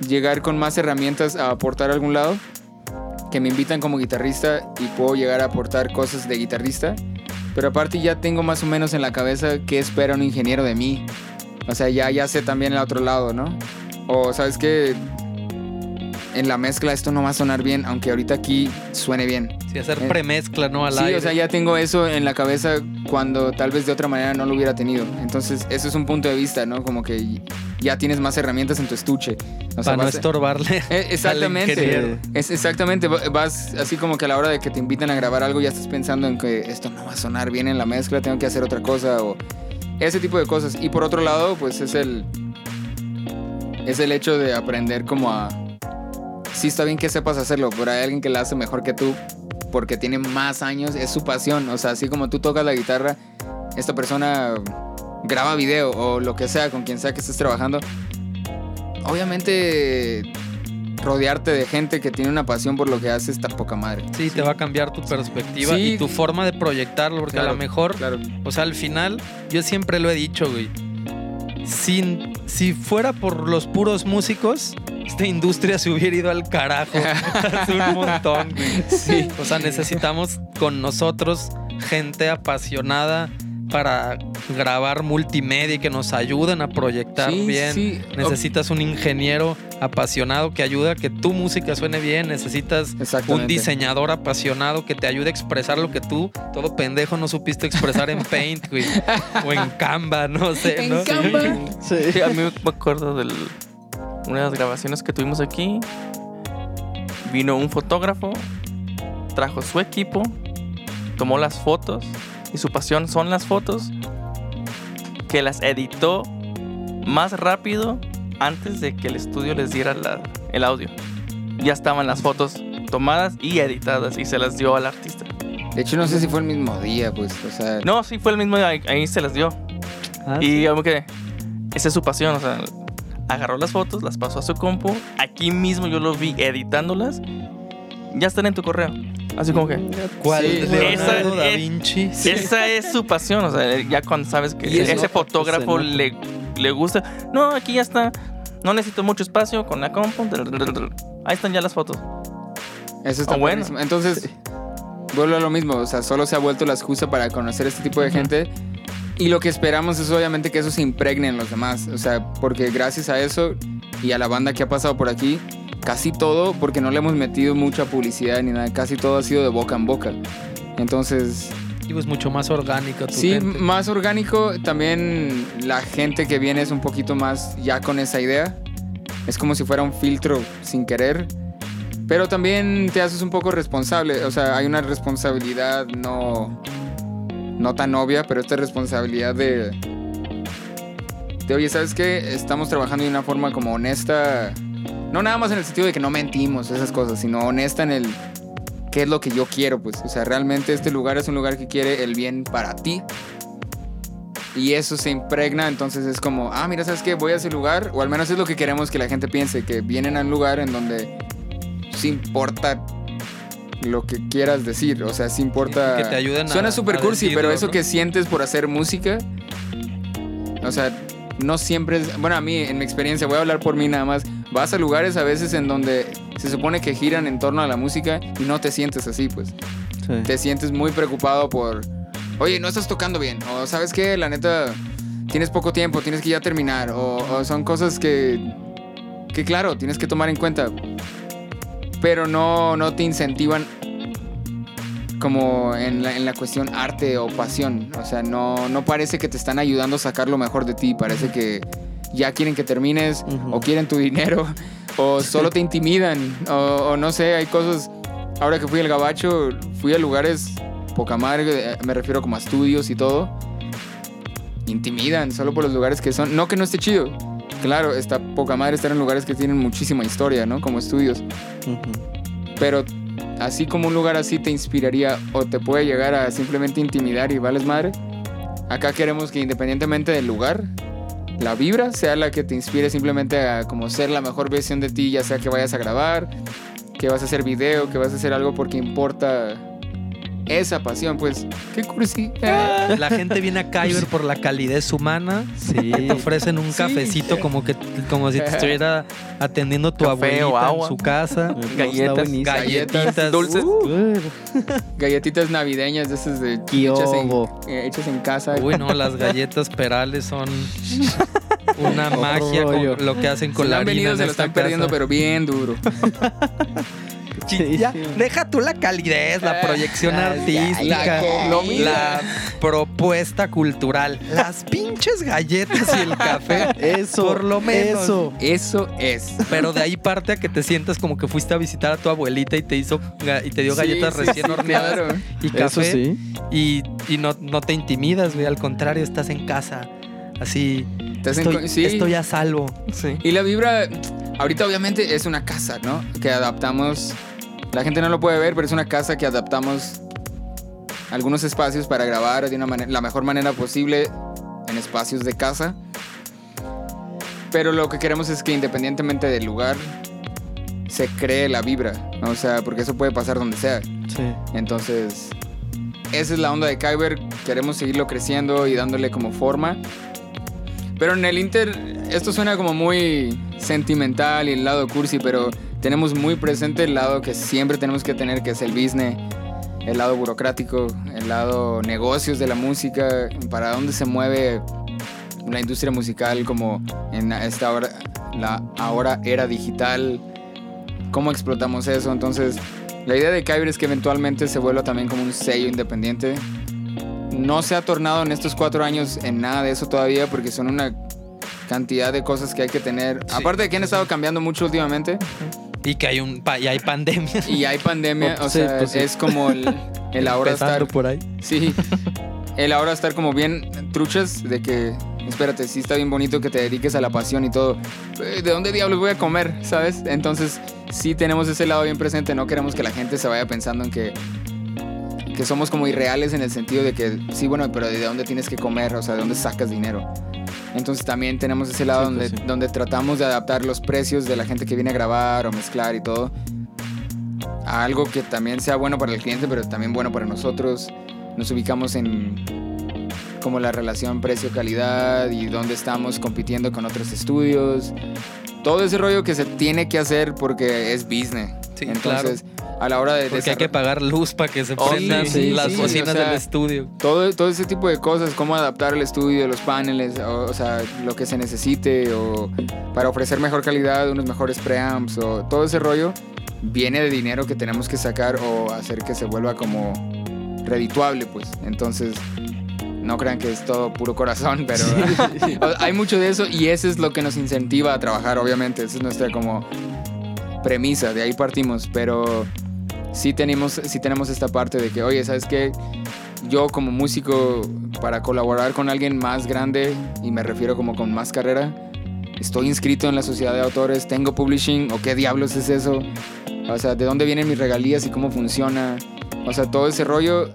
llegar con más herramientas a aportar a algún lado, que me invitan como guitarrista y puedo llegar a aportar cosas de guitarrista. Pero aparte ya tengo más o menos en la cabeza qué espera un ingeniero de mí. O sea, ya, ya sé también el otro lado, ¿no? O sabes que en la mezcla esto no va a sonar bien, aunque ahorita aquí suene bien. Sí, hacer Eh, premezcla, ¿no? Al Sí, aire. o sea, ya tengo eso en la cabeza cuando tal vez de otra manera no lo hubiera tenido. Entonces, eso es un punto de vista, ¿no? Como que ya tienes más herramientas en tu estuche. O sea, para no estorbarle. Eh, exactamente. Es exactamente. Va- Vas así como que a la hora de que te invitan a grabar algo ya estás pensando en que esto no va a sonar bien en la mezcla, tengo que hacer otra cosa o ese tipo de cosas. Y por otro lado, pues es el es el hecho de aprender como a sí está bien que sepas hacerlo, pero hay alguien que lo hace mejor que tú porque tiene más años, es su pasión, o sea, así como tú tocas la guitarra, esta persona graba video o lo que sea con quien sea que estés trabajando. Obviamente rodearte de gente que tiene una pasión por lo que hace está poca madre. Sí, te va a cambiar tu perspectiva Sí. y tu forma de proyectarlo, porque a lo mejor, Claro. o sea, al final, yo siempre lo he dicho, güey. Sin, si fuera por los puros músicos, esta industria se hubiera ido al carajo hace un montón. Sí. O sea, necesitamos con nosotros gente apasionada para grabar multimedia y que nos ayuden a proyectar Sí, bien. sí. Necesitas un ingeniero apasionado que ayude a que tu música suene bien. Necesitas un diseñador apasionado que te ayude a expresar lo que tú, todo pendejo, no supiste expresar en Paint, güey. o en Canva, no sé, En ¿no? Canva. Sí. Sí, a mí me acuerdo de una de las grabaciones que tuvimos aquí. Vino un fotógrafo, trajo su equipo, tomó las fotos y su pasión son las fotos, que las editó más rápido antes de que el estudio les diera la- el audio. Ya estaban las fotos tomadas y editadas y se las dio al artista. De hecho, no sé si fue el mismo día, pues. O sea, No, sí fue el mismo, día, ahí, ahí se las dio. Ah, Y sí. como que esa es su pasión, o sea, agarró las fotos, las pasó a su compu, aquí mismo yo lo vi editándolas, ya están en tu correo. Así como que ¿Cuál? Sí, Leonardo esa- da es- Vinci. esa es su pasión, o sea, ya cuando sabes que ese se fotógrafo le, le gusta, no, aquí ya está, no necesito mucho espacio con la compu, ahí están ya las fotos. Eso está Ah, bueno. buenísimo. Entonces, vuelvo a lo mismo. O sea, solo se ha vuelto la excusa para conocer este tipo de gente. Y lo que esperamos es obviamente que eso se impregne en los demás. O sea, porque gracias a eso y a la banda que ha pasado por aquí, casi todo, porque no le hemos metido mucha publicidad ni nada, casi todo ha sido de boca en boca. Entonces, Y pues mucho más orgánico tu sí, gente. más orgánico. También la gente que viene es un poquito más ya con esa idea. Es como si fuera un filtro sin querer. Pero también te haces un poco responsable. O sea, hay una responsabilidad no, no tan obvia, pero esta responsabilidad de, de, oye, ¿sabes qué? Estamos trabajando de una forma como honesta. No nada más en el sentido de que no mentimos, esas cosas, sino honesta en el qué es lo que yo quiero, pues. O sea, realmente este lugar es un lugar que quiere el bien para ti. Y eso se impregna, entonces es como, ah, mira, ¿sabes qué? Voy a ese lugar, o al menos es lo que queremos que la gente piense, que vienen a un lugar en donde sí importa lo que quieras decir, o sea, sí importa... Que te ayuden a- Suena super a cursi, decirlo, pero eso ¿no? que sientes por hacer música, o sea, no siempre es... Bueno, a mí, en mi experiencia, voy a hablar por mí nada más, vas a lugares a veces en donde se supone que giran en torno a la música y no te sientes así, pues. Sí. te sientes muy preocupado por, oye, no estás tocando bien, o sabes qué, la neta, tienes poco tiempo, tienes que ya terminar, o, o son cosas que, que claro, tienes que tomar en cuenta, pero no, no te incentivan como en la, en la cuestión arte o pasión, o sea, no, no parece que te están ayudando a sacar lo mejor de ti, parece que ya quieren que termines, o quieren tu dinero, o solo te intimidan, o, o no sé, hay cosas ahora que fui al Gabacho, fui a lugares poca madre, eh, me refiero como a estudios y todo. Intimidan solo por los lugares que son. No que no esté chido. Claro, está poca madre estar en lugares que tienen muchísima historia, ¿no? Como estudios. Pero así como un lugar así te inspiraría o te puede llegar a simplemente intimidar y vales madre. Acá queremos que independientemente del lugar, la vibra sea la que te inspire simplemente a como ser la mejor versión de ti, ya sea que vayas a grabar, que vas a hacer video, que vas a hacer algo porque importa esa pasión, pues. Qué cursi. La gente viene a Kyber por la calidez humana. Sí. Te ofrecen un Sí. cafecito como que como si te estuviera atendiendo tu Café o abuelita agua. en su casa. Galletas. Galletitas dulces. Uh. Galletitas navideñas de esas de ¿Qué hechas en, eh, hechas en casa. Uy, no, las galletas perales son una magia con lo que hacen Si con no la han harina venido, en se lo están perdiendo, casa. pero bien duro. Sí, Ya, sí. deja tú la calidez, la proyección Las artística, la propuesta cultural, las pinches galletas y el café. Eso. Por lo menos. Eso. Eso es. Pero de ahí parte a que te sientas como que fuiste a visitar a tu abuelita y te hizo y te dio galletas Sí, recién horneadas claro. y Eso café sí. y, y no, no te intimidas, güey, al contrario, estás en casa. Así estoy, co- sí. estoy a salvo. Sí. Y la vibra, ahorita obviamente es una casa, ¿no? Que adaptamos. La gente no lo puede ver, pero es una casa que adaptamos algunos espacios para grabar de una manera, la mejor manera posible en espacios de casa. Pero lo que queremos es que independientemente del lugar, se cree la vibra, ¿no? O sea, porque eso puede pasar donde sea. Sí. Entonces, esa es la onda de Kyber. Queremos seguirlo creciendo y dándole como forma. Pero en el Inter, esto suena como muy sentimental y el lado cursi, pero tenemos muy presente el lado que siempre tenemos que tener, que es el business. el lado burocrático, el lado negocios de la música, para dónde se mueve la industria musical como en esta hora, la ahora era digital, cómo explotamos eso. Entonces, la idea de Kyber es que eventualmente se vuelva también como un sello independiente. No se ha tornado en estos cuatro años en nada de eso todavía porque son una cantidad de cosas que hay que tener. Sí. Aparte de que han estado cambiando mucho últimamente Y que hay un pa- y hay pandemia. y hay pandemia, o Sí, sea, pues sí. es como el, el ahora estar por ahí. Sí. El ahora estar como bien truchas de que, espérate, sí está bien bonito que te dediques a la pasión y todo. Eh, ¿De dónde diablos voy a comer? ¿Sabes? Entonces, sí tenemos ese lado bien presente. No queremos que la gente se vaya pensando en que, que somos como irreales en el sentido de que, sí, bueno, pero ¿de dónde tienes que comer? O sea, ¿de dónde sacas dinero? Entonces también tenemos ese lado Sí, donde, pues sí. donde tratamos de adaptar los precios de la gente que viene a grabar o mezclar y todo a algo que también sea bueno para el cliente, pero también bueno para nosotros. Nos ubicamos en como la relación precio-calidad y dónde estamos compitiendo con otros estudios. Todo ese rollo que se tiene que hacer porque es business. Sí, Entonces, a la hora de Porque hay que pagar luz para que se Oh, prendan sí, las o sea, del estudio. todo, todo ese tipo de cosas, cómo adaptar el estudio, los paneles, o, o sea, lo que se necesite, o para ofrecer mejor calidad, unos mejores preamps, o todo ese rollo, viene de dinero que tenemos que sacar o hacer que se vuelva como redituable, pues. Entonces, no crean que es todo puro corazón, pero o- hay mucho de eso y eso es lo que nos incentiva a trabajar, obviamente. Esa es nuestra como premisa, de ahí partimos, pero sí tenemos, sí tenemos esta parte de que, oye, ¿sabes qué? Yo como músico, para colaborar con alguien más grande, y me refiero como con más carrera, estoy inscrito en la sociedad de autores, tengo publishing, o qué diablos es eso, o sea, de dónde vienen mis regalías y cómo funciona, o sea, todo ese rollo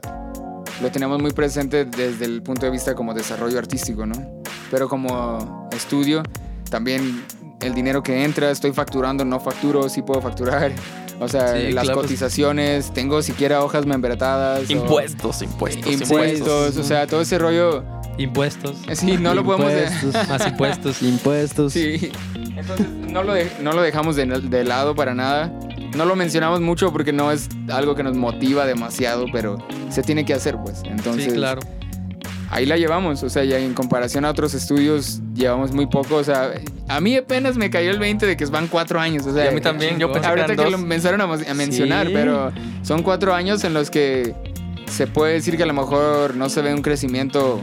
lo tenemos muy presente desde el punto de vista como desarrollo artístico, ¿no? Pero como estudio, también el dinero que entra, estoy facturando, no facturo, sí puedo facturar. O sea, Sí, las claro. cotizaciones, tengo siquiera hojas membretadas. o Impuestos, impuestos, Impuestos, o sea, todo ese rollo. Impuestos. Sí, no lo podemos. de- Impuestos, Más impuestos. impuestos. Sí. Entonces, no lo, de- no lo dejamos de, de lado para nada. No lo mencionamos mucho porque no es algo que nos motiva demasiado, pero se tiene que hacer, pues. Entonces, sí, claro. ahí la llevamos. O sea, ya en comparación a otros estudios, llevamos muy poco. O sea, a mí apenas me cayó el 20 de que van cuatro años. O sea, Y a mí también, yo pensé que Ahorita que lo empezaron a, mencionar, Sí. pero son cuatro años en los que se puede decir que a lo mejor no se ve un crecimiento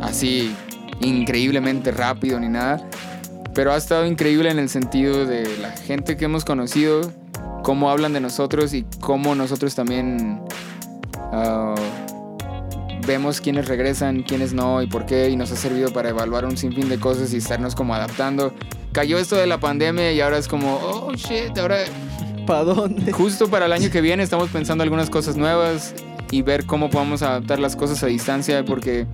así increíblemente rápido ni nada, pero ha estado increíble en el sentido de la gente que hemos conocido, cómo hablan de nosotros y cómo nosotros también ah, vemos quiénes regresan, quiénes no y por qué, y nos ha servido para evaluar un sinfín de cosas y estarnos como adaptando. Cayó esto de la pandemia y ahora es como, oh shit, ahora ¿Para dónde? justo para el año que viene estamos pensando algunas cosas nuevas y ver cómo podemos adaptar las cosas a distancia porque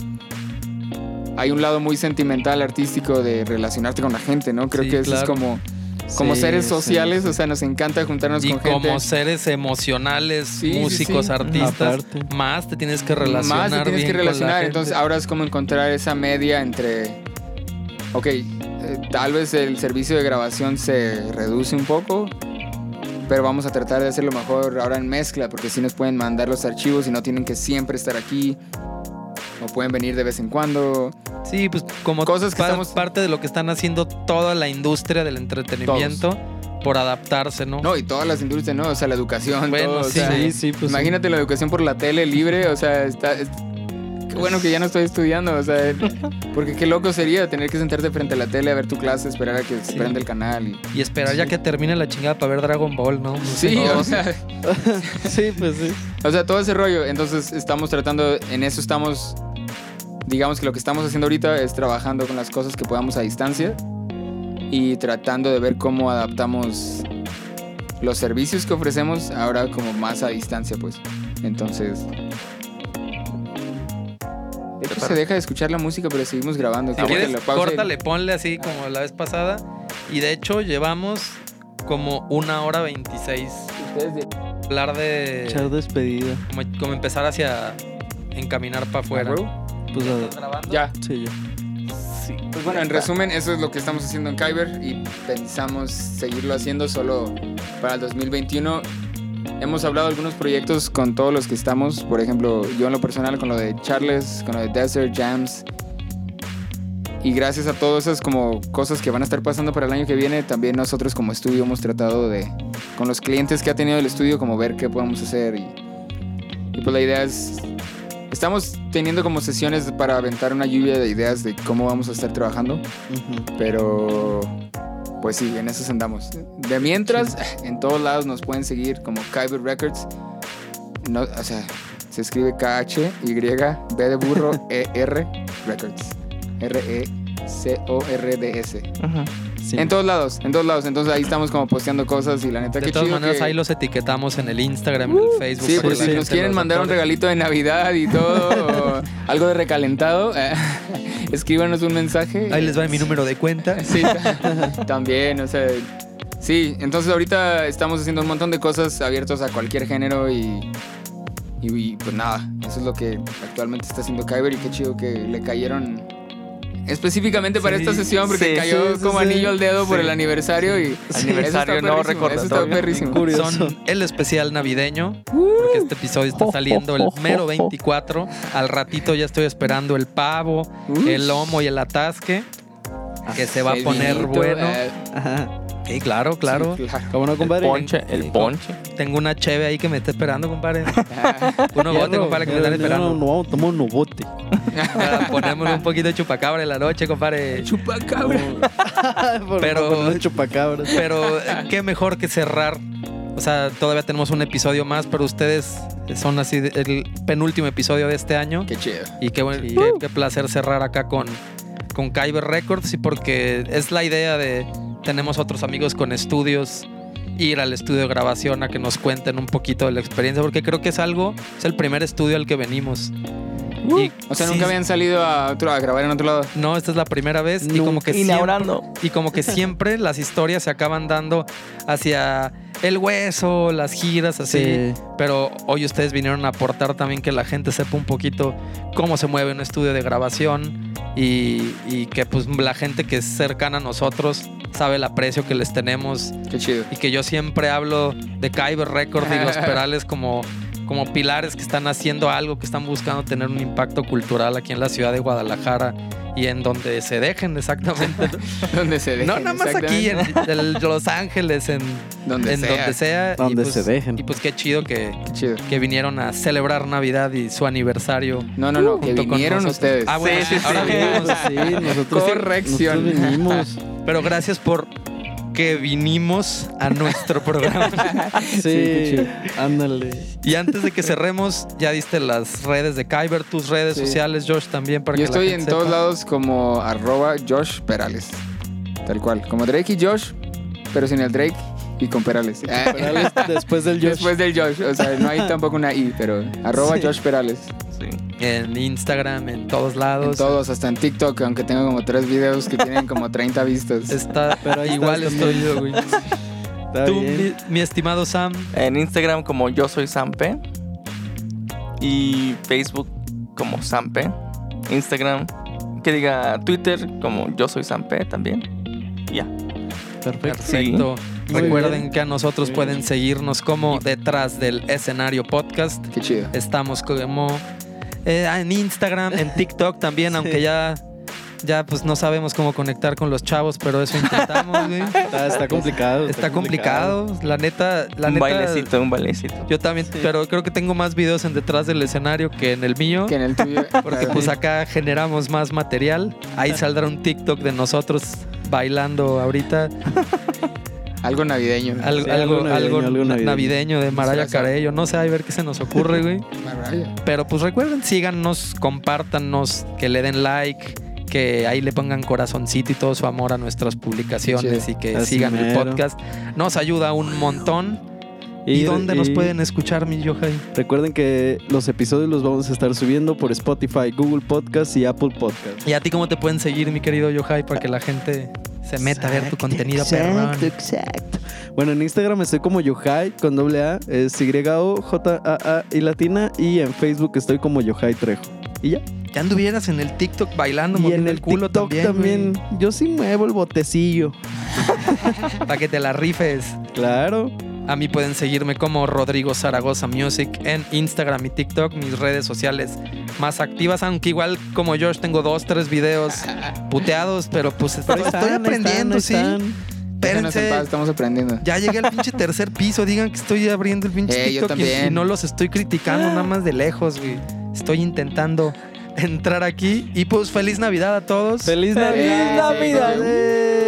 hay un lado muy sentimental, artístico de relacionarte con la gente, ¿no? Creo Sí, que eso es como, como Sí, seres sociales, sí. o sea, nos encanta juntarnos Y con gente. como seres emocionales, Sí, músicos, sí. artistas, Aparte. más te tienes que relacionar. Más te tienes bien que relacionar, entonces ahora es como encontrar esa media entre, ok, eh, tal vez el servicio de grabación se reduce un poco, pero vamos a tratar de hacerlo mejor ahora en mezcla, porque si nos pueden mandar los archivos y no tienen que siempre estar aquí, o pueden venir de vez en cuando. Sí, pues como Cosas que pa- estamos- parte de lo que están haciendo toda la industria del entretenimiento por adaptarse, ¿no? No, y todas las industrias, ¿no? O sea, la educación, Bueno, todo, o sí. sea, Sí, sí, pues. Imagínate la educación por la tele libre, o sea, está... es- Qué bueno que ya no estoy estudiando, o sea, porque qué loco sería tener que sentarte frente a la tele a ver tu clase, esperar a que se Sí. prenda el canal. Y... Y esperar ya que termine la chingada para ver Dragon Ball, ¿no? No sé. Sí, No, o sea, Sí, pues sí. o sea, todo ese rollo. Entonces estamos tratando, en eso estamos, digamos que lo que estamos haciendo ahorita es trabajando con las cosas que podamos a distancia y tratando de ver cómo adaptamos los servicios que ofrecemos ahora como más a distancia, pues. Entonces... De hecho, se deja de escuchar la música, pero seguimos grabando. Si quieres, la pausa y- córtale, ponle así como la vez pasada. Y de hecho, llevamos como una hora veintiséis. Ustedes de- Hablar de. Echar despedida. Como, como empezar hacia. Encaminar para afuera. ¿Ah, Pues a- grabando? Ya. sí, ya. Sí. Pues bueno, en resumen, eso es lo que estamos haciendo en Kyber y pensamos seguirlo haciendo solo para el 2021. hemos hablado de algunos proyectos con todos los que estamos. Por ejemplo, yo en lo personal con lo de Charles, con lo de Desert Jams. Y gracias a todas esas como cosas que van a estar pasando para el año que viene, también nosotros como estudio hemos tratado de, con los clientes que ha tenido el estudio, como ver qué podemos hacer. Y, y pues la idea es, estamos teniendo como sesiones para aventar una lluvia de ideas de cómo vamos a estar trabajando. Pero pues sí, en eso andamos. De mientras, en todos lados nos pueden seguir como Kyber Records. No, o sea, se escribe K-H-Y, B de burro, E-R, Records. R-E-C-O-R-D-S. Ujú. Sí. En todos lados, en todos lados. Entonces ahí estamos como posteando cosas y la neta De que todas chido maneras, que- ahí los etiquetamos en el Instagram, en el Facebook. Sí, por la si nos quieren mandar un regalito de Navidad y todo, o algo de recalentado, eh, escríbanos un mensaje. Ahí les va mi número de cuenta. Sí, ta- también, o sea. Sí, entonces ahorita estamos haciendo un montón de cosas abiertos a cualquier género y. Y, y, pues nada, eso es lo que actualmente está haciendo Kyber y qué chido que le cayeron específicamente para Sí, esta sesión porque sí, cayó sí, como sí. anillo al dedo por el aniversario y Aniversario, no perrísimo, Eso está recordatorio. perrísimo. Curioso. Son el especial navideño, porque este episodio está saliendo el mero 24. Al ratito ya estoy esperando el pavo, el lomo y el atasque, que se va a poner vinito, bueno. eh, Ajá. Sí, claro, claro. sí, claro. ¿Cómo no, El compadre? ponche, el ponche. Tengo una cheve ahí que me está esperando, compadre. Uno bote, compadre, que me están No, esperando. no, no, tomamos un bote. Para ponerme un poquito de chupacabra en la noche, compadre. Chupacabra. Por- Pero- chupacabras. Pero eh, qué mejor que cerrar. O sea, todavía tenemos un episodio más, pero ustedes son así el penúltimo episodio de este año. Qué chido. Y qué, buen- Sí. qué- qué placer cerrar acá con, con Kyber Records. Y porque es la idea de. Tenemos otros amigos con estudios. Ir al estudio de grabación a que nos cuenten un poquito de la experiencia. Porque creo que es algo. Es el primer estudio al que venimos. Y O sea, sí, nunca habían salido a, otro, a grabar en otro lado. No, esta es la primera vez. Y como que siempre, Inaugurando. y como que siempre las historias se acaban dando hacia el hueso, las giras, así. Sí. Pero hoy ustedes vinieron a aportar también que la gente sepa un poquito cómo se mueve un estudio de grabación y, y que pues la gente que es cercana a nosotros sabe el aprecio que les tenemos Qué chido. y que yo siempre hablo de Kyber Records y Los Perales como, como pilares que están haciendo algo, que están buscando tener un impacto cultural aquí en la ciudad de Guadalajara y en donde se dejen exactamente. Donde se dejen. no nada más aquí en, Los Ángeles, en Donde en sea. donde sea. y Donde pues- se dejen. Y pues qué chido que, Qué chido. que vinieron a celebrar Navidad y su aniversario. No, no, no, que vinieron ustedes. Ah, bueno, Sí, ahora sí. Sí, nosotros, Corrección. nosotros vinimos. Pero gracias por que vinimos a nuestro programa. Sí, ándale. Y antes de que cerremos, ya diste las redes de Kyber, tus redes Sí. sociales, Josh, también para Yo que la estoy gente en todos lados como arroba Josh Perales. Tal cual. Como Drake y Josh, pero sin el Drake y con Perales. Perales después del Josh. Después del Josh. O sea, no hay tampoco una I, pero arroba Sí. Josh Perales. Sí. En Instagram, en todos En lados. todos, hasta en TikTok, aunque tengo como tres videos que tienen como 30 vistas. Está, Pero igual estoy yo, güey. Está Tú, bien. mi, mi estimado Sam, En Instagram como yo soy Sampe. Y Facebook como Sampe. Instagram, que diga Twitter como yo soy Sampe también. Ya. Perfecto. perfecto. Muy Recuerden bien. que a nosotros pueden seguirnos como detrás del escenario podcast. Qué chido. Estamos como eh, en Instagram, en TikTok también, Sí. aunque ya, ya pues no sabemos cómo conectar con los chavos, pero eso intentamos, güey. Está, está complicado. Está complicado, la neta, la un neta. bailecito, un bailecito. Yo también, pero creo que tengo más videos en detrás del escenario que en el mío. Que en el tuyo. Porque pues acá generamos más material. Ahí saldrá un TikTok de nosotros bailando ahorita. Algo navideño. Algo, Sí, algo, algo navideño, algo algo navideño. navideño de Maraya. Carello. No sé, a ver qué se nos ocurre, güey. Pero pues recuerden, síganos, compártanos, que le den like, que ahí le pongan corazoncito y todo su amor a nuestras publicaciones y que sigan el podcast. Nos ayuda un montón. ¿Y, dónde nos pueden escuchar, mi Yohai? Recuerden que los episodios los vamos a estar subiendo por Spotify, Google Podcast y Apple Podcast. ¿Y a ti cómo te pueden seguir, mi querido Yohai, para que la gente se meta a ver tu contenido exacto, perrón? Exacto. Bueno, en Instagram estoy como Yohai con doble A, es Y-O-J-A-A y latina. Y en Facebook estoy como Yohai Trejo. Y ya. Ya anduvieras en el TikTok bailando, y en moviendo el el culo TikTok también. también, yo sí muevo el botecillo. Para que te la rifes. Claro. A mí pueden seguirme como Rodrigo Zaragoza Music en Instagram y TikTok, mis redes sociales más activas, aunque igual como Josh tengo dos, tres videos puteados, pero pues estoy están, aprendiendo, están, sí. están. Espérense. paz, estamos aprendiendo. Ya llegué al pinche tercer piso. Digan que estoy abriendo el pinche Eh, yo TikTok y- no los estoy criticando nada más de lejos, güey. Estoy intentando entrar aquí. Y pues feliz Navidad a todos. ¡Feliz Feliz Navidad!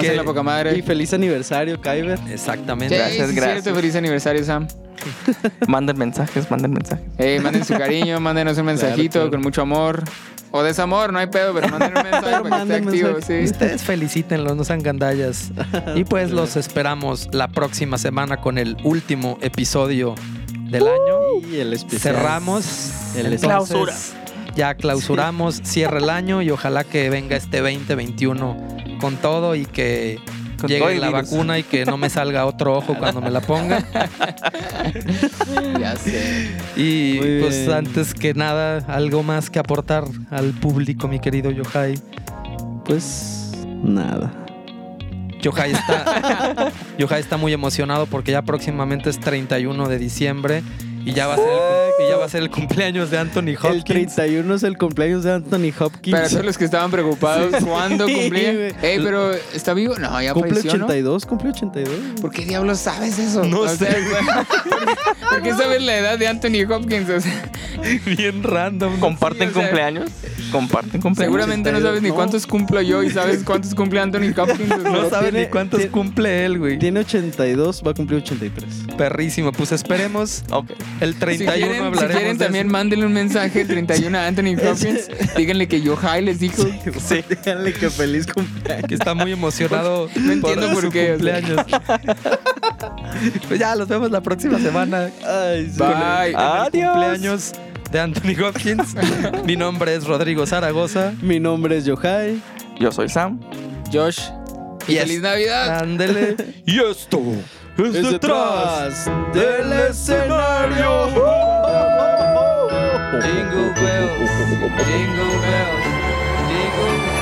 Que- la poca madre. Y feliz aniversario, Kyber. Exactamente. Sí, Gracias, sí, gracias. cierto, feliz aniversario, Sam. Manden mensajes, manden mensajes. Eh, manden su cariño, mándenos un mensajito claro. con mucho amor. O desamor, no hay pedo, pero manden un mensaje Pero para que esté activo, mensaje. sí. Ustedes felicítenlos, no sean gandallas. Y pues los esperamos la próxima semana con el último episodio del año. Y el especial. Cerramos. El Entonces, clausura. Ya clausuramos, cierra el año y ojalá que venga este 2021 con todo y que Con llegue la virus. vacuna y que no me salga otro ojo cuando me la ponga. Ya sé. Y Muy pues bien. antes que nada, algo más que aportar al público, mi querido Yohai. Pues nada. Yohai está, Yohai está muy emocionado porque ya próximamente es 31 de diciembre y ya va a ser el, y ya va a ser el cumpleaños de Anthony El Hopkins. 31 es el cumpleaños de Anthony Hopkins. Para todos los que estaban preocupados, ¿cuándo cumplía? Ey, pero ¿está vivo? No, ya cumple falleció, ¿no? 82, cumple 82. ¿Por qué diablos sabes eso? No O sé. sea, ¿Por qué sabes la edad de Anthony Hopkins? O sea, Bien random. ¿Comparten Sí, o sea, cumpleaños? ¿Comparten cumpleaños? seguramente no sabes ni No. cuántos cumplo yo y sabes cuántos cumple Anthony Hopkins. No sabe tiene- ni cuántos tiene- cumple él, güey. Tiene 82, va a cumplir 83. Perrísimo. Pues esperemos. Ok. El Si 31 quieren, si hablaremos quieren de también eso. mándenle un mensaje el 31 a Anthony Hopkins. Díganle que Yohai les dijo. Sí. Díganle que feliz cumpleaños. que está muy emocionado No entiendo por qué, cumpleaños. pues ya, los vemos la próxima semana. Ay, sí. Bye. El Adiós. cumpleaños de Anthony Hopkins. Mi nombre es Rodrigo Zaragoza. Mi nombre es Yohai. Yo soy Sam. Josh. Y Yes. feliz Navidad. Ándele. Y esto es detrás del escenario. Jingle bells, jingle bells, jingle